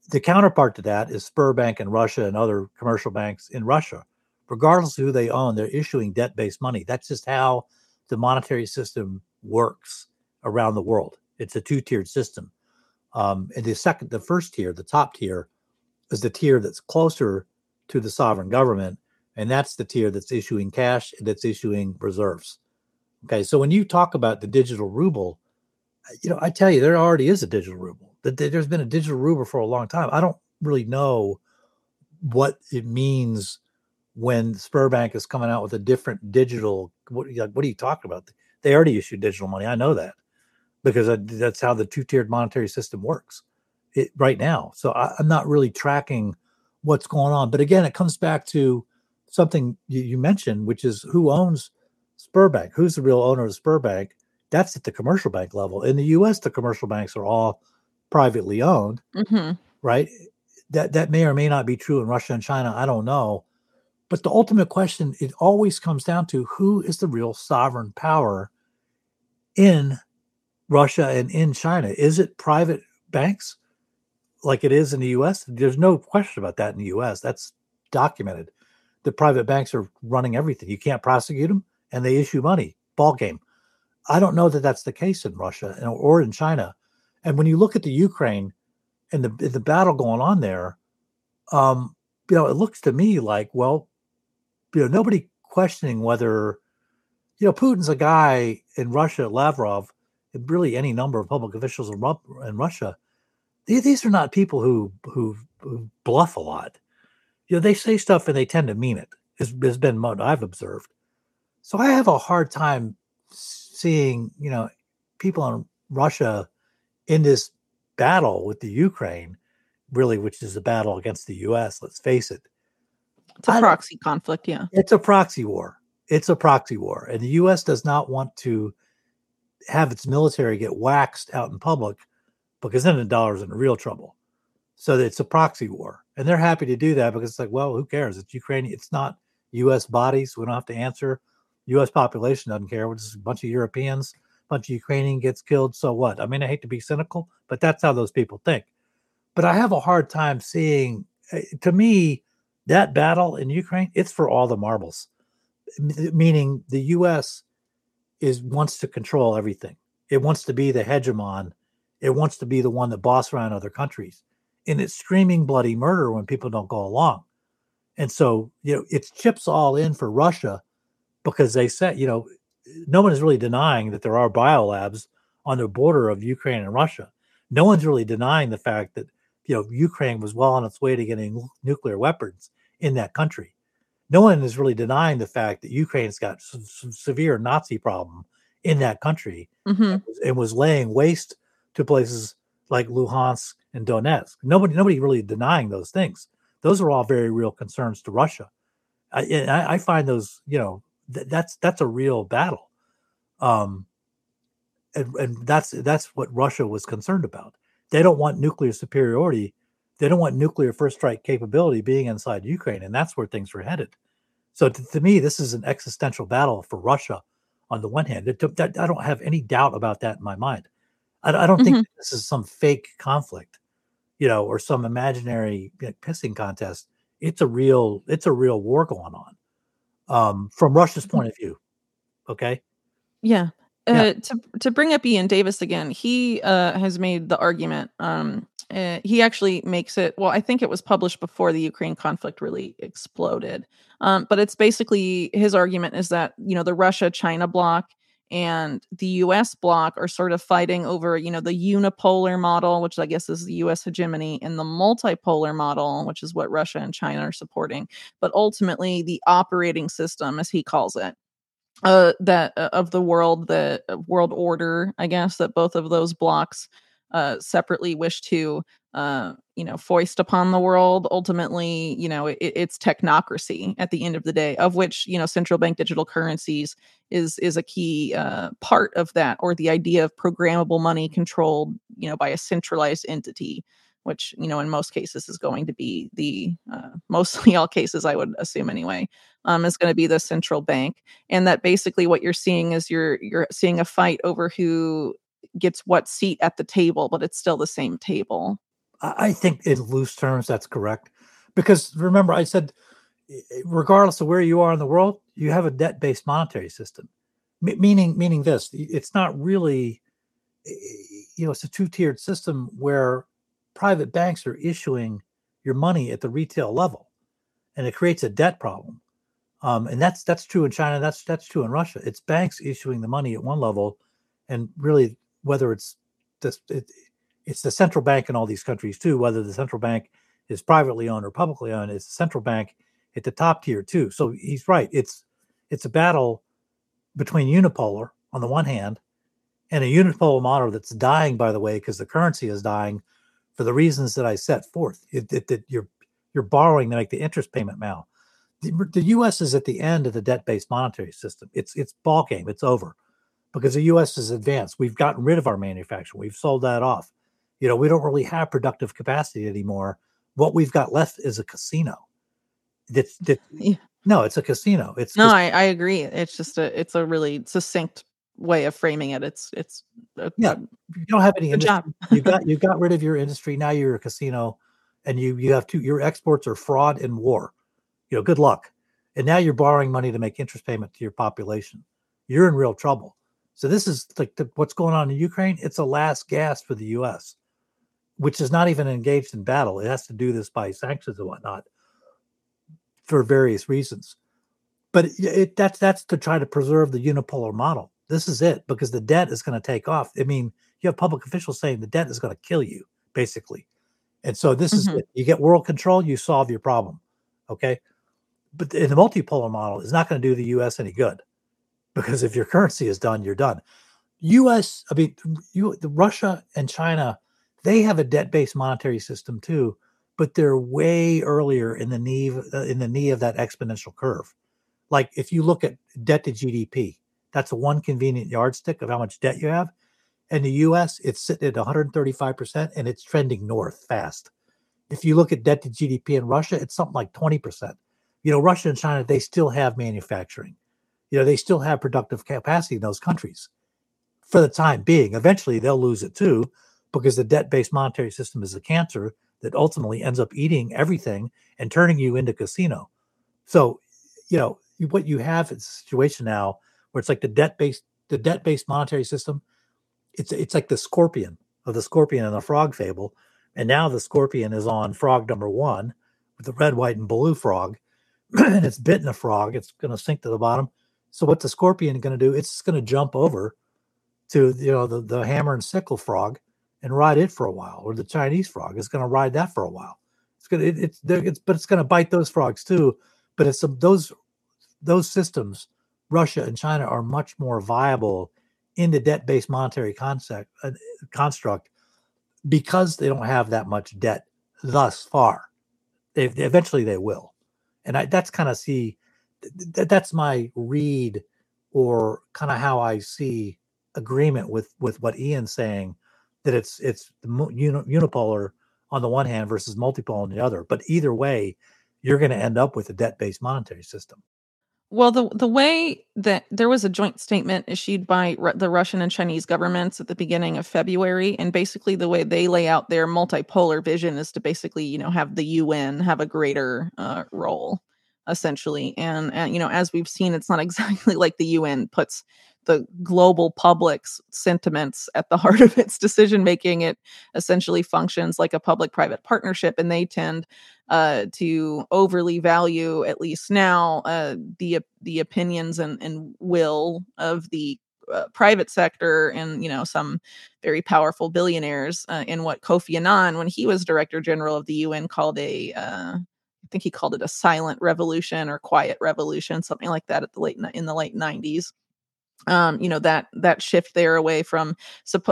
The counterpart to that is Sberbank in Russia and other commercial banks in Russia. Regardless of who they own, they're issuing debt based money. That's just how the monetary system works around the world. It's a two tiered system. Um, and the second, the first tier, the top tier, is the tier that's closer to the sovereign government and that's the tier that's issuing cash, and that's issuing reserves. Okay, so when you talk about the digital ruble, you know, I tell you, there already is a digital ruble. That there's been a digital ruble for a long time. I don't really know what it means when Sberbank is coming out with a different digital. What, like, what are you talking about? They already issued digital money. I know that because I, that's how the two-tiered monetary system works it, right now. So I, I'm not really tracking what's going on. But again, it comes back to something you, you mentioned, which is who owns Sberbank? Who's the real owner of Sberbank? That's at the commercial bank level. In the U.S., the commercial banks are all privately owned, hmm right? That that may or may not be true in Russia and China. I don't know. But the ultimate question, it always comes down to who is the real sovereign power in Russia and in China? Is it private banks like it is in the US? There's no question about that in the US. That's documented. The private banks are running everything. You can't prosecute them and they issue money. Ball game. I don't know that that's the case in Russia or in China. And when you look at the Ukraine and the the battle going on there, um, you know, it looks to me like, well, you know, nobody questioning whether, you know, Putin's a guy in Russia, Lavrov, and really any number of public officials in, Russia. These, these are not people who, who who bluff a lot. You know, they say stuff and they tend to mean it. Has, has been what I've observed. So I have a hard time seeing, you know, people in Russia in this battle with the Ukraine, really, which is a battle against the U.S. Let's face it. It's a I proxy conflict. Yeah. It's a proxy war. It's a proxy war, and the U.S. does not want to have its military get waxed out in public because then the dollar's in real trouble. So it's a proxy war, and they're happy to do that because it's like, well, who cares? It's Ukraine. It's not U.S. bodies. We don't have to answer. U.S. population doesn't care. We're just a bunch of Europeans, bunch of Ukrainian gets killed. So what? I mean, I hate to be cynical, but that's how those people think. But I have a hard time seeing. eh, To me, that battle in Ukraine, it's for all the marbles. M- Meaning, the U.S. is wants to control everything. It wants to be the hegemon. It wants to be the one that boss around other countries, and it's screaming bloody murder when people don't go along. And so, you know, it's chips all in for Russia because they said, you know, no one is really denying that there are biolabs on the border of Ukraine and Russia. No one's really denying the fact that, you know, Ukraine was well on its way to getting nuclear weapons in that country. No one is really denying the fact that Ukraine's got some, some severe Nazi problem in that country hmm and was laying waste to places like Luhansk and Donetsk. Nobody, nobody really denying those things. Those are all very real concerns to Russia. I, I find those, you know, th- that's that's a real battle, um, and, and that's that's what Russia was concerned about. They don't want nuclear superiority. They don't want nuclear first strike capability being inside Ukraine, and that's where things were headed. So to, to me, this is an existential battle for Russia. On the one hand, it, that, I don't have any doubt about that in my mind. I, I don't think Mhm. that this is some fake conflict, you know, or some imaginary you know, pissing contest. It's a real, it's a real war going on um, from Russia's point of view. Okay, Yeah. Yeah. Uh, to to bring up Iain Davis again, he uh, has made the argument. Um, uh, he actually makes it. Well, I think it was published before the Ukraine conflict really exploded. Um, but it's basically his argument is that you know the Russia China bloc and the U.S. bloc are sort of fighting over you know the unipolar model, which I guess is the U.S. hegemony, and the multipolar model, which is what Russia and China are supporting. But ultimately, the operating system, as he calls it, uh that uh, of the world the uh, world order i guess that both of those blocs uh separately wish to uh you know foist upon the world ultimately you know it, it's technocracy at the end of the day of which you know central bank digital currencies is is a key uh part of that or the idea of programmable money controlled you know by a centralized entity which you know in most cases is going to be the uh, (laughs) mostly all cases i would assume anyway um, is going to be the central bank. And that basically what you're seeing is you're you're seeing a fight over who gets what seat at the table but it's still the same table I, think in loose terms that's correct, because remember I said, regardless of where you are in the world, you have a debt-based monetary system, M- meaning meaning this, it's not really, you know, it's a two-tiered system where private banks are issuing your money at the retail level, and it creates a debt problem. Um, and that's that's true in China. That's that's true in Russia. It's banks issuing the money at one level, and really whether it's this, it, it's the central bank in all these countries too. Whether the central bank is privately owned or publicly owned, it's the central bank at the top tier too. So he's right. It's it's a battle between unipolar on the one hand and a unipolar model that's dying, by the way, because the currency is dying for the reasons that I set forth. It, it, it, you're you're borrowing to make the interest payment now. The, the U.S. is at the end of the debt-based monetary system. It's it's ball game. It's over because the U.S. is advanced. We've gotten rid of our manufacturing. We've sold that off. You know, we don't really have productive capacity anymore. What we've got left is a casino. That's that, yeah. no, it's a casino. It's no, I, I agree. It's just a it's a really succinct way of framing it. It's it's a, yeah. You don't have any industry. you got you got rid of your industry. Now you're a casino, and you you have two. Your exports are fraud and war. You know, good luck. And now you're borrowing money to make interest payment to your population. You're in real trouble. So this is like the, what's going on in Ukraine. It's a last gasp for the U.S., which is not even engaged in battle. It has to do this by sanctions and whatnot for various reasons. But it, it, that's that's to try to preserve the unipolar model. This is it because the debt is going to take off. I mean, you have public officials saying the debt is going to kill you, basically. And so this mm-hmm. is it. You get world control, you solve your problem. Okay. But in the multipolar model, it's not going to do the US any good because if your currency is done, you're done. US, I mean, you, Russia and China, they have a debt-based monetary system too, but they're way earlier in the knee uh, in the knee of that exponential curve. Like if you look at debt to GDP, that's one convenient yardstick of how much debt you have. In the US, it's sitting at 135% and it's trending north fast. If you look at debt to GDP in Russia, it's something like 20%. You know, Russia and China, they still have manufacturing. You know, they still have productive capacity in those countries for the time being. Eventually, they'll lose it too because the debt based monetary system is a cancer that ultimately ends up eating everything and turning you into casino. So, you know, what you have is a situation now where it's like the debt based the debt based monetary system. It's it's like the scorpion of the scorpion and the frog fable, and now the scorpion is on frog number one with the red, white, and blue frog, (clears throat) and it's bitten a frog. It's going to sink to the bottom. So what's the scorpion going to do? It's going to jump over to you know the the hammer and sickle frog and ride it for a while, or the Chinese frog is going to ride that for a while. It's going it, it's it's but it's going to bite those frogs too. But it's those those systems Russia and China are much more viable in the debt-based monetary concept uh, construct because they don't have that much debt thus far. They, eventually they will, and I, that's kind of see th- that's my read or kind of how I see agreement with with what Iain's saying that it's it's unipolar on the one hand versus multipolar on the other. But either way, you're going to end up with a debt-based monetary system. Well, the the way that there was a joint statement issued by the Russian and Chinese governments at the beginning of February, and basically the way they lay out their multipolar vision is to basically, you know, have the UN have a greater uh, role, essentially. And, and you know, as we've seen, it's not (laughs) exactly like the UN puts the global public's sentiments at the (laughs) heart of its decision making. It essentially functions like a public private partnership, and they tend uh, to overly value, at least now, uh, the the opinions and, and will of the uh, private sector and you know some very powerful billionaires uh, in what Kofi Annan, when he was director general of the UN, called a uh, I think he called it a silent revolution or quiet revolution, something like that at the late in the late 90s um you know that that shift there away from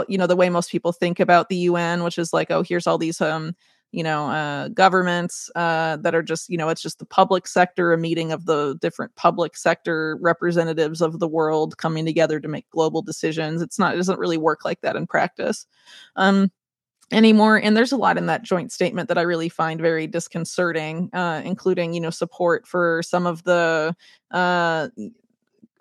you know the way most people think about the UN which is like oh here's all these um you know uh governments uh that are just you know it's just the public sector a meeting of the different public sector representatives of the world coming together to make global decisions. It's not it doesn't really work like that in practice um anymore and there's a lot in that joint statement that i really find very disconcerting uh, including you know support for some of the uh,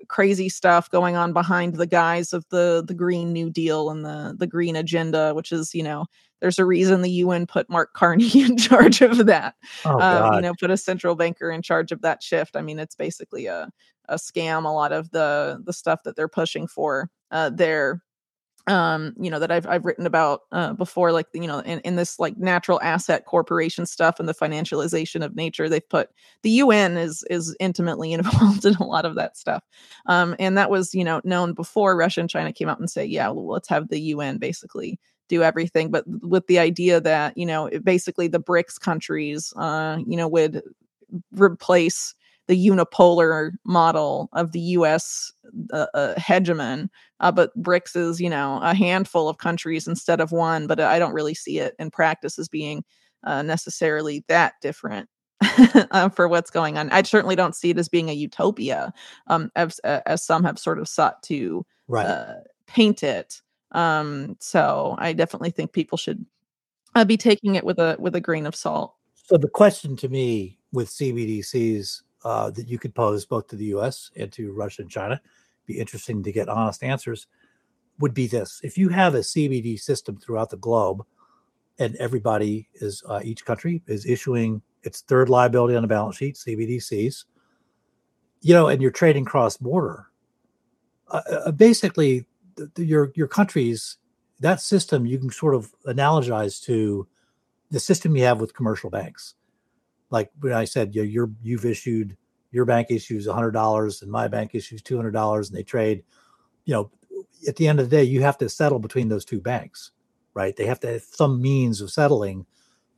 crazy stuff going on behind the guise of the the green new deal and the the green agenda which is you know there's a reason the UN put Mark Carney (laughs) in charge of that oh, uh, you know put a central banker in charge of that shift. I mean it's basically a a scam a lot of the the stuff that they're pushing for uh there um you know that i've i've written about uh before like you know in, in this like natural asset corporation stuff and the financialization of nature they've put the un is is intimately (laughs) involved in a lot of that stuff. Um and that was you know known before russia and china came out and say yeah well, let's have the un basically do everything. But with the idea that you know basically the brics countries uh you know would replace the unipolar model of the U.S. Uh, uh, hegemon. Uh, but BRICS is, you know, a handful of countries instead of one. But I don't really see it in practice as being uh, necessarily that different. (laughs) uh, for what's going on, I certainly don't see it as being a utopia, um, as, as some have sort of sought to right. Uh, paint it. Um, so I definitely think people should uh, be taking it with a with a grain of salt. So the question to me with CBDCs uh, that you could pose both to the US and to Russia and China, be interesting to get honest answers, would be this. If you have a CBD system throughout the globe and everybody is, uh, each country is issuing its third liability on the balance sheet, CBDCs, you know, and you're trading cross border, uh, uh, basically the, the, your, your countries, that system you can sort of analogize to the system you have with commercial banks like when I said, you you're you've issued your bank issues hundred dollars and my bank issues two hundred dollars, and they trade. You know, at the end of the day, you have to settle between those two banks, right? They have to have some means of settling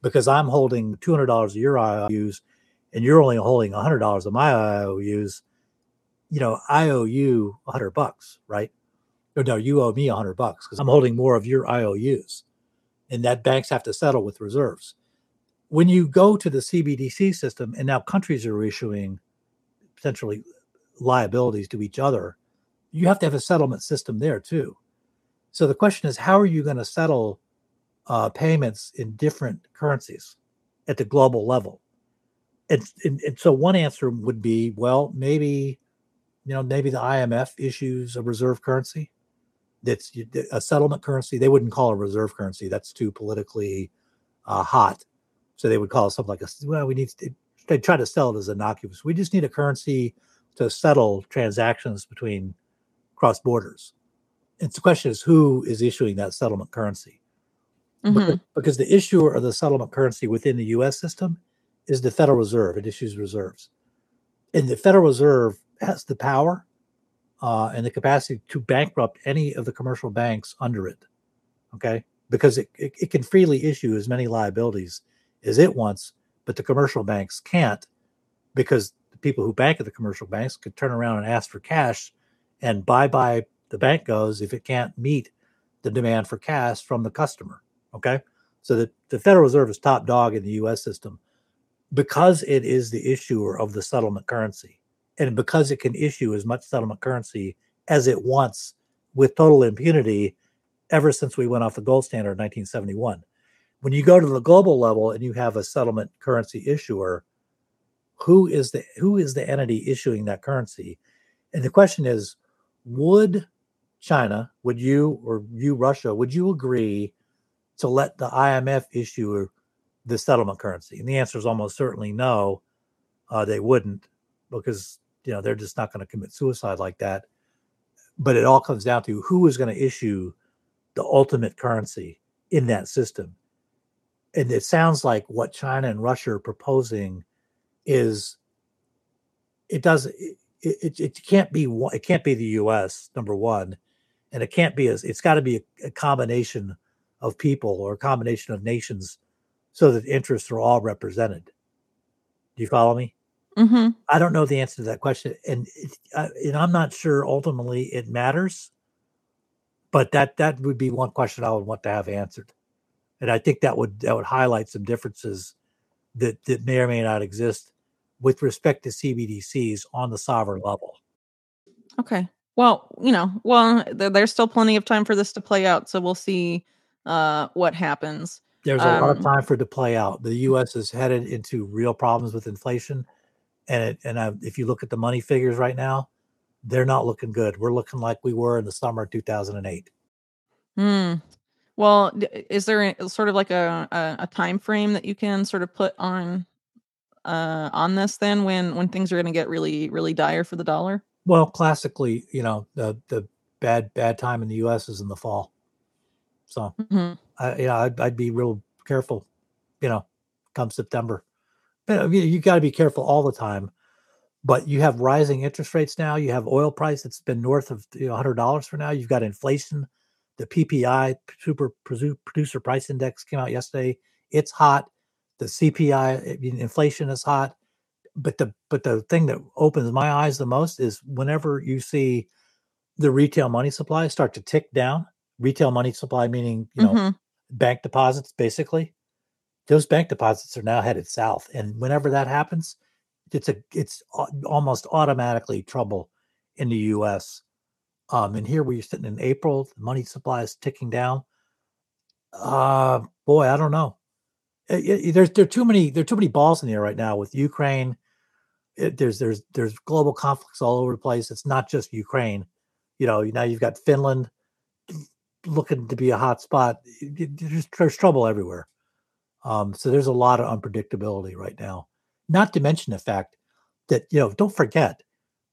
because I'm holding two hundred dollars of your IOUs, and you're only holding hundred dollars of my IOUs. You know, I owe you a hundred bucks, right? Or no, you owe me a hundred bucks because I'm holding more of your IOUs, and that banks have to settle with reserves when you go to the CBDC system, and now countries are issuing potentially liabilities to each other, you have to have a settlement system there too. So the question is, how are you going to settle uh, payments in different currencies at the global level? And, and, and so one answer would be, well, maybe, you know, maybe the IMF issues a reserve currency that's a settlement currency. They wouldn't call a reserve currency. That's too politically uh, hot so they would call something like a well, we need to, they try to sell it as innocuous. We just need a currency to settle transactions between cross borders. And the question is who is issuing that settlement currency? Mm-hmm. Because, because the issuer of the settlement currency within the US system is the Federal Reserve. It issues reserves. And the Federal Reserve has the power uh, and the capacity to bankrupt any of the commercial banks under it. Okay. Because it, it, it can freely issue as many liabilities as it wants, but the commercial banks can't because the people who bank at the commercial banks could turn around and ask for cash and bye bye the bank goes if it can't meet the demand for cash from the customer. Okay. So the, the Federal Reserve is top dog in the US system because it is the issuer of the settlement currency and because it can issue as much settlement currency as it wants with total impunity ever since we went off the gold standard in 1971 when you go to the global level and you have a settlement currency issuer who is the who is the entity issuing that currency? And the question is would china would you or you russia would you agree to let the imf issue the settlement currency? And the answer is almost certainly no. Uh, they wouldn't because you know they're just not going to commit suicide like that. But it all comes down to who is going to issue the ultimate currency in that system and it sounds like what China and Russia are proposing is it does it, it, it can't be it can't be the U.S. number one, and it can't be as it's got to be a, a, combination of people or a combination of nations, so that interests are all represented. Do you follow me? Mm-hmm. I don't know the answer to that question, and it, uh, and I'm not sure ultimately it matters. But that that would be one question I would want to have answered and I think that would that would highlight some differences that that may or may not exist with respect to CBDCs on the sovereign level. Okay. Well, you know, well, there's still plenty of time for this to play out, so we'll see uh, what happens. There's a um, lot of um time for it to play out. The U.S. is headed into real problems with inflation, and it, and I, if you look at the money figures right now, they're not looking good. We're looking like we were in the summer of 2008. Hmm. Well, is there a, sort of like a, a, a time frame that you can sort of put on uh on this then when when things are going to get really really dire for the dollar? Well, classically, you know, the the bad bad time in the US is in the fall. So, mm-hmm. I, you know, I'd, I'd, be real careful, you know, come September. But you, you got to be careful all the time. But you have rising interest rates now. You have oil price that's been north of you know, $100 for now. You've got inflation. The PPI, Super Producer Price Index, came out yesterday. It's hot. The CPI, inflation is hot. But the but the thing that opens my eyes the most is whenever you see the retail money supply start to tick down. Retail money supply meaning you know mm-hmm. bank deposits, basically. Those bank deposits are now headed south, and whenever that happens, it's a it's almost automatically trouble in the U.S. Um, and here we're sitting in April, the money supply is ticking down. Uh, boy, I don't know. It, it, there's there are too many there are too many balls in the air right now with Ukraine. It, there's there's there's global conflicts all over the place. It's not just Ukraine you know, now you've got Finland looking to be a hot spot. There's, there's trouble everywhere. Um, so there's a lot of unpredictability right now. Not to mention the fact that you know, don't forget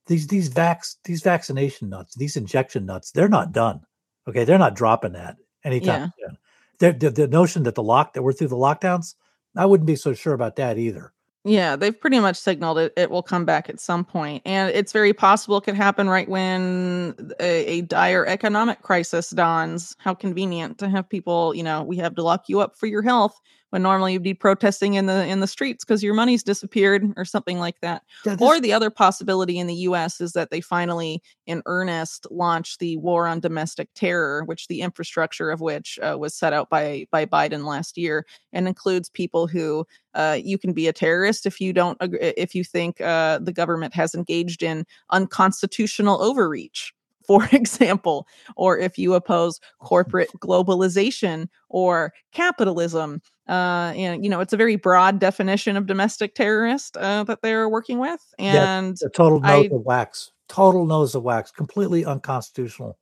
these these vax these vaccination nuts, these injection nuts, they're not done. Okay, they're not dropping that anytime yeah. soon. The, the, the notion that the lock that we're through the lockdowns, I wouldn't be so sure about that either. Yeah, they've pretty much signaled it, it will come back at some point. And it's very possible it could happen right when a, a, dire economic crisis dawns. How convenient to have people, you know, we have to lock you up for your health when normally you'd be protesting in the in the streets because your money's disappeared or something like that. Or the other possibility in the US is that they finally in earnest launch the war on domestic terror, which the infrastructure of which uh, was set out by by Biden last year and includes people who uh, you can be a terrorist if you don't if you think uh, the government has engaged in unconstitutional overreach (laughs) for example, or if you oppose corporate globalization or capitalism. Uh, and you know, it's a very broad definition of domestic terrorist uh, that they're working with, and yeah, total nose I, of wax, total nose of wax, completely unconstitutional.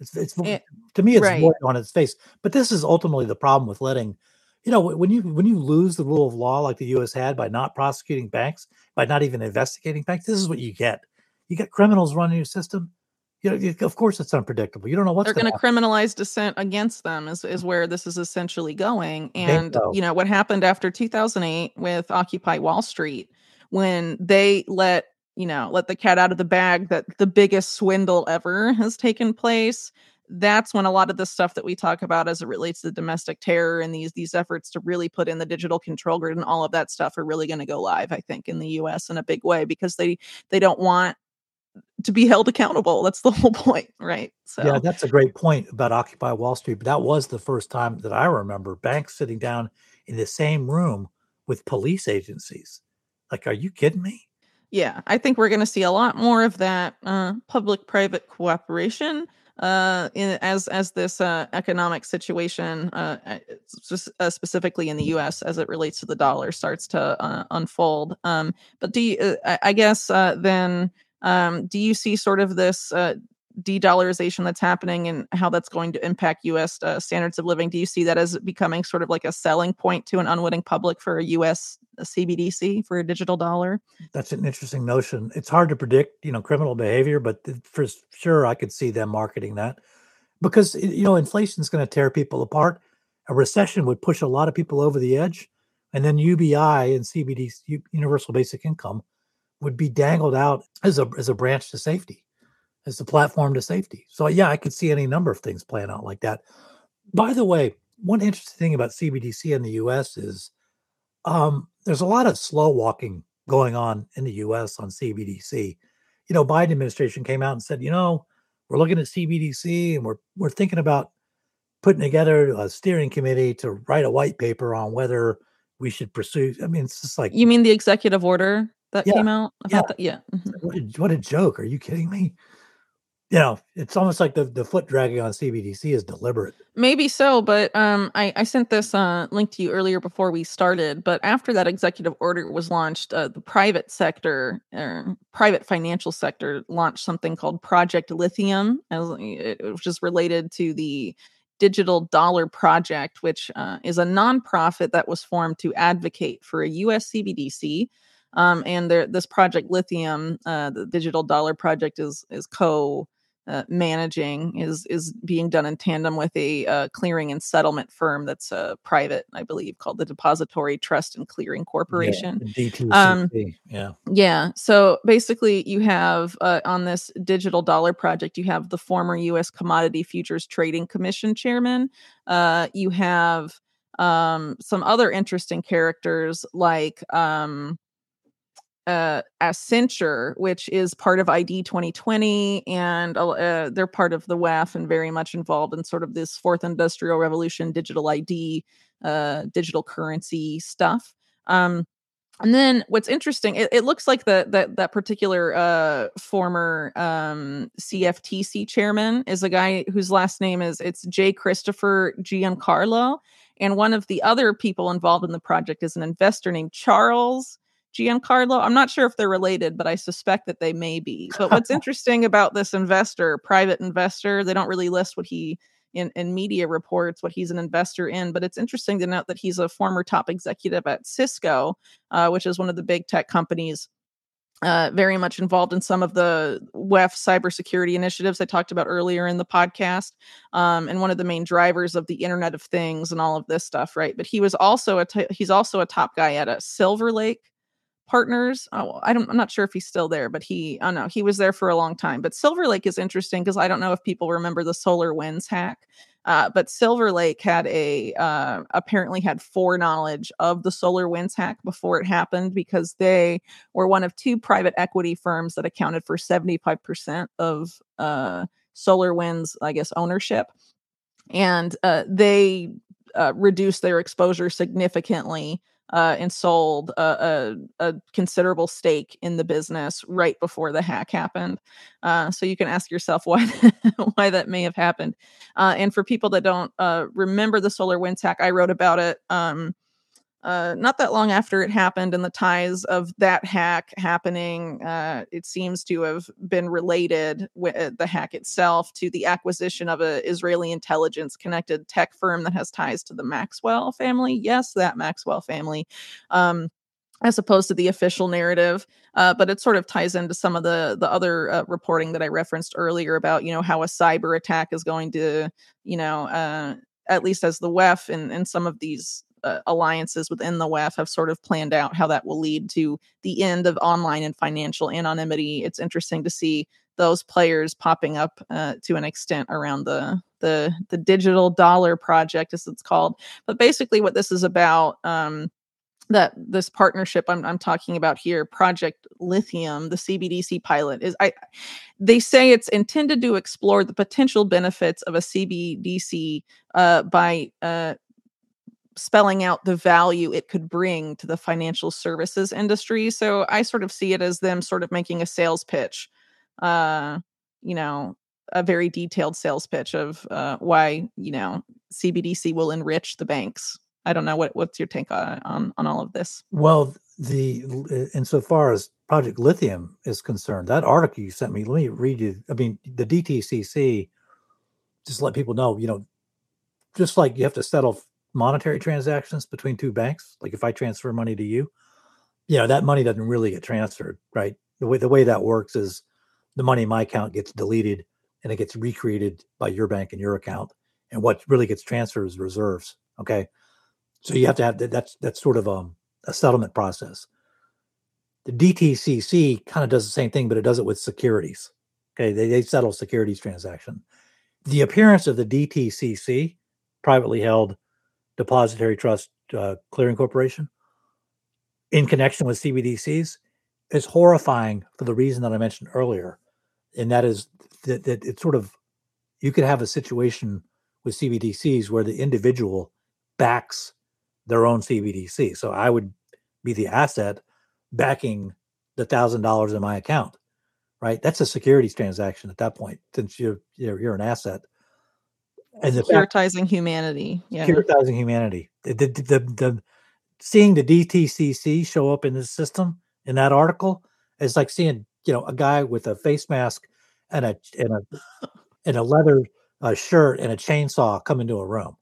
It's, it's it, eh, to me, it's right. on its face. But this is ultimately the problem with letting, you know, when you when you lose the rule of law like the U.S. had by not prosecuting banks, by not even investigating banks, this is what you get. You get criminals running your system you know, of course it's unpredictable. You don't know what's they're going to criminalize dissent against them is, is where this is essentially going. And you know what happened after 2008 with Occupy Wall Street when they let you know let the cat out of the bag that the biggest swindle ever has taken place. That's when a lot of the stuff that we talk about as it relates to domestic terror and these these efforts to really put in the digital control grid and all of that stuff are really going to go live. I think in the U.S. in a big way because they they don't want to be held accountable. That's the (laughs) whole point, right? So yeah, that's a great point about Occupy Wall Street. But that was the first time that I remember banks sitting down in the same room with police agencies. Like, are you kidding me? Yeah, I think we're going to see a lot more of that uh, public-private cooperation uh, in, as as this uh, economic situation, uh, just, uh, specifically in the U.S. as it relates to the dollar, starts to uh, unfold. Um, but do you, uh, I, I guess then um, do you see sort of this uh, de-dollarization that's happening and how that's going to impact U.S. Uh, standards of living? Do you see that as becoming sort of like a selling point to an unwitting public for a U.S. CBDC for a digital dollar? That's an interesting notion. It's hard to predict, you know, criminal behavior, but for sure, I could see them marketing that because you know inflation is going to tear people apart. A recession would push a lot of people over the edge, and then UBI and CBDC, Universal Basic Income, would be dangled out as a as a branch to safety, as a platform to safety. So yeah, I could see any number of things playing out like that. By the way, one interesting thing about CBDC in the U.S. is um, there's a lot of slow walking going on in the U.S. on CBDC. You know, Biden administration came out and said, you know, we're looking at CBDC and we're we're thinking about putting together a steering committee to write a white paper on whether we should pursue. I mean, it's just like you mean the executive order that yeah. came out. yeah, that, yeah. Mm-hmm. What, a, what a joke! Are you kidding me? You know, it's almost like the, the foot dragging on CBDC is deliberate. Maybe so, but um, I, I sent this uh, link to you earlier before we started. But after that executive order was launched, uh, the private sector, or private financial sector, launched something called Project Lithium, as which is related to the Digital Dollar Project, which uh, is a nonprofit that was formed to advocate for a US CBDC um, and there, this project Lithium, uh, the Digital Dollar Project, is is co uh, managing is is being done in tandem with a uh, clearing and settlement firm that's uh, private, I believe, called the Depository Trust and Clearing Corporation. Yeah, Um, yeah. Yeah. So basically, you have uh, on this digital dollar project, you have the former U.S. Commodity Futures Trading Commission chairman. Uh, you have um, some other interesting characters like um, uh, Accenture, which is part of ID 2020, and uh, they're part of the WEF and very much involved in sort of this fourth industrial revolution, digital ID, uh, digital currency stuff. Um, and then what's interesting, it, it looks like that that that particular uh, former um, CFTC chairman is a guy whose last name is it's J. Christopher Giancarlo, and one of the other people involved in the project is an investor named Charles Giancarlo. I'm not sure if they're related, but I suspect that they may be. But what's (laughs) interesting about this investor, private investor, they don't really list what he in, in media reports what he's an investor in, but it's interesting to note that he's a former top executive at Cisco, uh, which is one of the big tech companies uh, very much involved in some of the WEF cybersecurity initiatives I talked about earlier in the podcast, um, and one of the main drivers of the Internet of Things and all of this stuff, right? But he was also a t- he's also a top guy at a Silver Lake partners. Oh, I don't, I'm not sure if he's still there, but he, oh no, he was there for a long time. But Silver Lake is interesting because I don't know if people remember the SolarWinds hack. Uh, but Silver Lake had a uh, apparently had foreknowledge of the SolarWinds hack before it happened because they were one of two private equity firms that accounted for 75% of uh, SolarWinds, I guess, ownership. And uh, they uh, reduced their exposure significantly uh, and sold a, a, a, considerable stake in the business right before the hack happened. Uh, so you can ask yourself (laughs) why why that may have happened. Uh, and for people that don't uh, remember the Solar SolarWinds hack, I wrote about it. Um, uh, not that long after it happened, and the ties of that hack happening, uh, it seems to have been related with uh, the hack itself to the acquisition of an Israeli intelligence connected tech firm that has ties to the Maxwell family. Yes, that Maxwell family. Um, as opposed to the official narrative, uh, but it sort of ties into some of the the other uh, reporting that I referenced earlier about you know how a cyber attack is going to you know uh, at least as the WEF and, and some of these uh, alliances within the WEF have sort of planned out how that will lead to the end of online and financial anonymity. It's interesting to see those players popping up uh, to an extent around the the the digital dollar project, as it's called. But basically, what this is about. Um, that this partnership I'm, I'm talking about here project lithium the cbdc pilot is i they say it's intended to explore the potential benefits of a cbdc uh, by uh, spelling out the value it could bring to the financial services industry. So I sort of see it as them sort of making a sales pitch, uh, you know, a very detailed sales pitch of uh, why you know CBDC will enrich the banks. I don't know what what's your take on on, on all of this. Well, the insofar as Project Lithium is concerned, that article you sent me, let me read you. I mean, the DTCC, just let people know, you know, just like you have to settle monetary transactions between two banks, like if I transfer money to you, you know, that money doesn't really get transferred, right? The way the way that works is the money in my account gets deleted and it gets recreated by your bank in your account. And what really gets transferred is reserves. Okay. So you have to have that that's that's sort of um, a settlement process. The DTCC kind of does the same thing, but it does it with securities. Okay, they, they settle securities transaction. The appearance of the DTCC, privately held Depository Trust uh, Clearing Corporation in connection with CBDCs is horrifying for the reason that I mentioned earlier. And that is that, that it's sort of, you could have a situation with CBDCs where the individual backs their own CBDC. So I would be the asset backing the thousand dollars in my account, right? That's a securities transaction at that point, since you're you're, you're an asset and the securitizing fact, humanity. Yeah. Securitizing humanity. The, the, the, the, seeing the DTCC show up in the system in that article is like seeing you know a guy with a face mask and a and a and a leather uh, shirt and a chainsaw come into a room.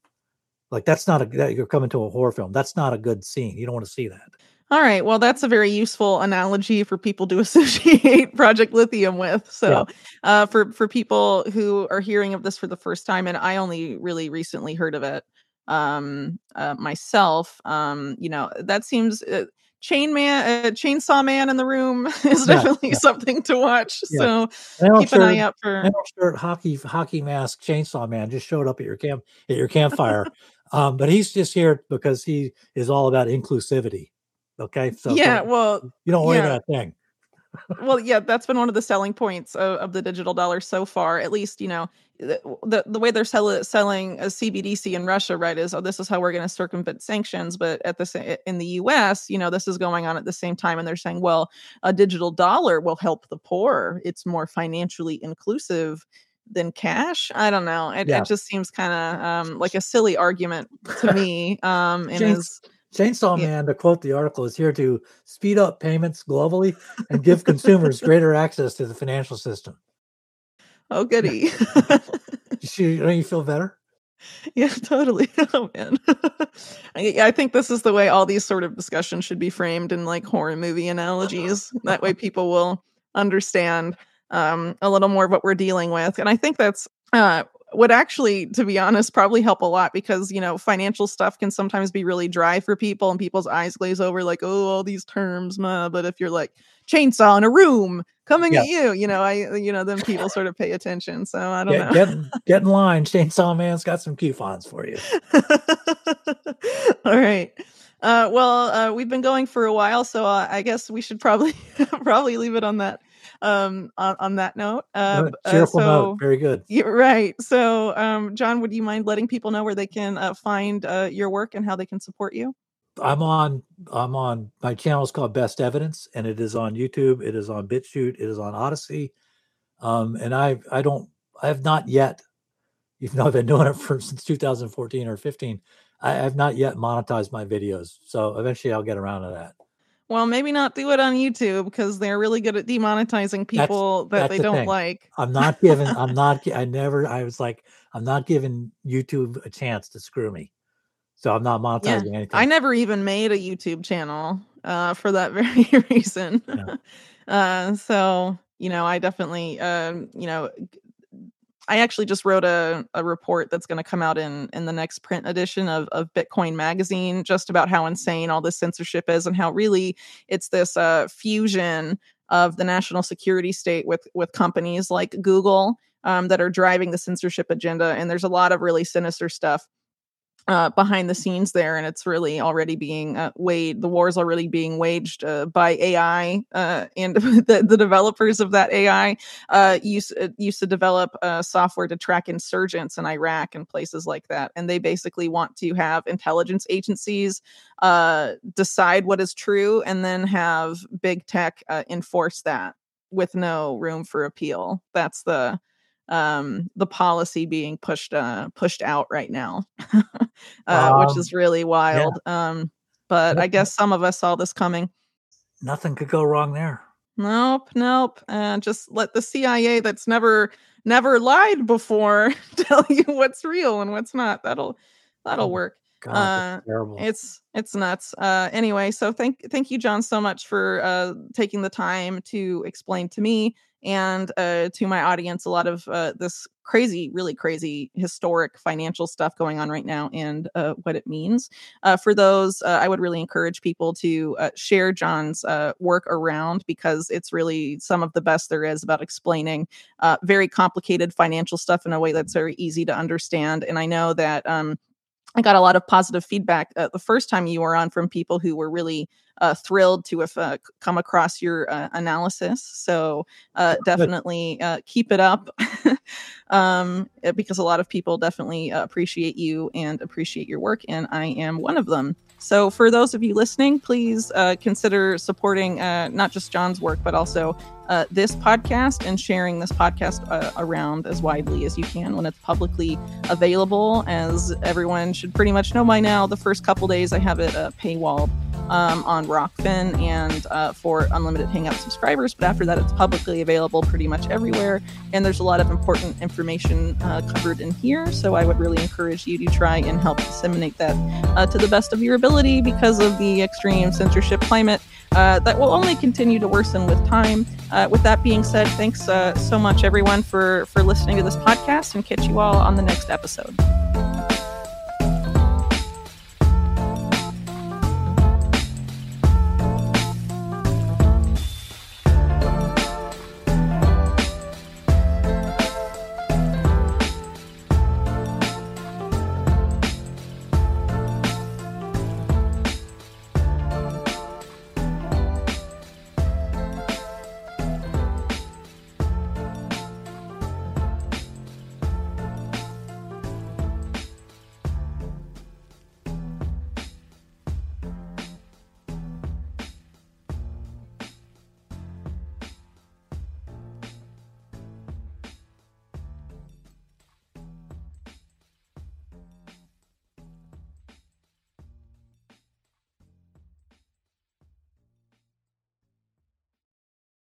Like that's not a that you're coming to a horror film. That's not a good scene. You don't want to see that. All right. Well, that's a very useful analogy for people to (laughs) associate Project Lithium with. So, yeah. uh, for for people who are hearing of this for the first time, and I only really recently heard of it um, uh, myself, um, you know, that seems. Uh, Chain Man, uh, Chainsaw Man in the room (laughs) is definitely yeah, yeah. something to watch. So keep shirt, an eye out for shirt, hockey hockey mask. Chainsaw Man just showed up at your camp at your campfire, (laughs) um, but he's just here because he is all about inclusivity. Okay. So yeah, well, you don't worry yeah. about a thing. well, yeah, that's been one of the selling points of, of, the digital dollar so far. At least, you know, the the, way they're sell- selling a CBDC in Russia, right, is oh, this is how we're going to circumvent sanctions. But at the in the U.S., you know, this is going on at the same time, and they're saying, well, a digital dollar will help the poor. It's more financially inclusive than cash. I don't know. It, yeah. it just seems kind of um, like a silly argument to (laughs) me. Um, and is Chainsaw yeah. Man, to quote the article, is here to speed up payments globally and give (laughs) consumers greater access to the financial system. Oh, goody. (laughs) you, don't you feel better? Yeah, totally. (laughs) Oh man, I, I think this is the way all these sort of discussions should be framed in like horror movie analogies. that way, people will understand um, a little more of what we're dealing with. And I think that's uh, would actually, to be honest, probably help a lot because, you know, financial stuff can sometimes be really dry for people and people's eyes glaze over like, oh, all these terms. Ma. But if you're like chainsaw in a room coming yeah. at you, you know, I, you know, then people sort of pay attention. So I don't get, know. Get, get in line. Chainsaw Man's got some coupons for you. (laughs) all right. Uh, well, uh, we've been going for a while, so uh, I guess we should probably (laughs) probably leave it on that um, on, on that note. Uh, cheerful uh, so, note. Very good. Yeah, right. So, um, John, would you mind letting people know where they can uh, find uh, your work and how they can support you? I'm on. I'm on. My channel is called Best Evidence, and it is on YouTube. It is on BitChute. It is on Odysee. Um, and I, I don't. I have not yet, (laughs) even though I've been doing it for since 2014 or 15. I have not yet monetized my videos. So eventually, I'll get around to that. Well, maybe not do it on YouTube because they're really good at demonetizing people that's, that that's they the don't thing. like. I'm not giving. I'm not. I never. I was like, I'm not giving YouTube a chance to screw me. So I'm not monetizing yeah, anything. I never even made a YouTube channel uh, for that (laughs) very reason. Uh, so you know, I definitely, uh, you know, I actually just wrote a, a report that's going to come out in in the next print edition of, of Bitcoin Magazine, just about how insane all this censorship is and how really it's this uh, fusion of the national security state with with companies like Google um, that are driving the censorship agenda. And there's a lot of really sinister stuff uh, behind the scenes there, and it's really already being uh, waged. The war is already being waged uh, by AI, uh, and (laughs) the, the, developers of that AI uh, used uh, used to develop software to track insurgents in Iraq and places like that. And they basically want to have intelligence agencies decide what is true, and then have big tech enforce that with no room for appeal. That's the um the policy being pushed uh pushed out right now (laughs) uh, um, which is really wild yeah. um but i guess some of us saw this coming nothing could go wrong there nope nope and uh, just let the cia that's never never lied before (laughs) tell you what's real and what's not that'll that'll oh, work God, uh, terrible. It's it's nuts. Uh, anyway, so thank thank you, John, so much for uh, taking the time to explain to me and uh, to my audience a lot of uh, this crazy, really crazy historic financial stuff going on right now and uh, what it means. Uh, for those, uh, I would really encourage people to uh, share John's work around because it's really some of the best there is about explaining very complicated financial stuff in a way that's very easy to understand. And I know that. Um, I got a lot of positive feedback uh, the first time you were on from people who were really uh, thrilled to have uh, come across your uh, analysis. So uh, definitely uh, keep it up (laughs) um, eh, because a lot of people definitely appreciate you and appreciate your work, and I am one of them. So for those of you listening, please consider supporting not just John's work, but also uh, this podcast and sharing this podcast uh, around as widely as you can when it's publicly available. As everyone should pretty much know by now, the first couple days I have it uh, paywalled um, on Rokfin and uh, for unlimited Hangout subscribers. But after that, it's publicly available pretty much everywhere. And there's a lot of important information uh, covered in here. So I would really encourage you to try and help disseminate that uh, to the best of your ability because of the extreme censorship climate. Uh, that will only continue to worsen with time. Uh, with that being said, thanks uh, so much, everyone, for for listening to this podcast, and catch you all on the next episode.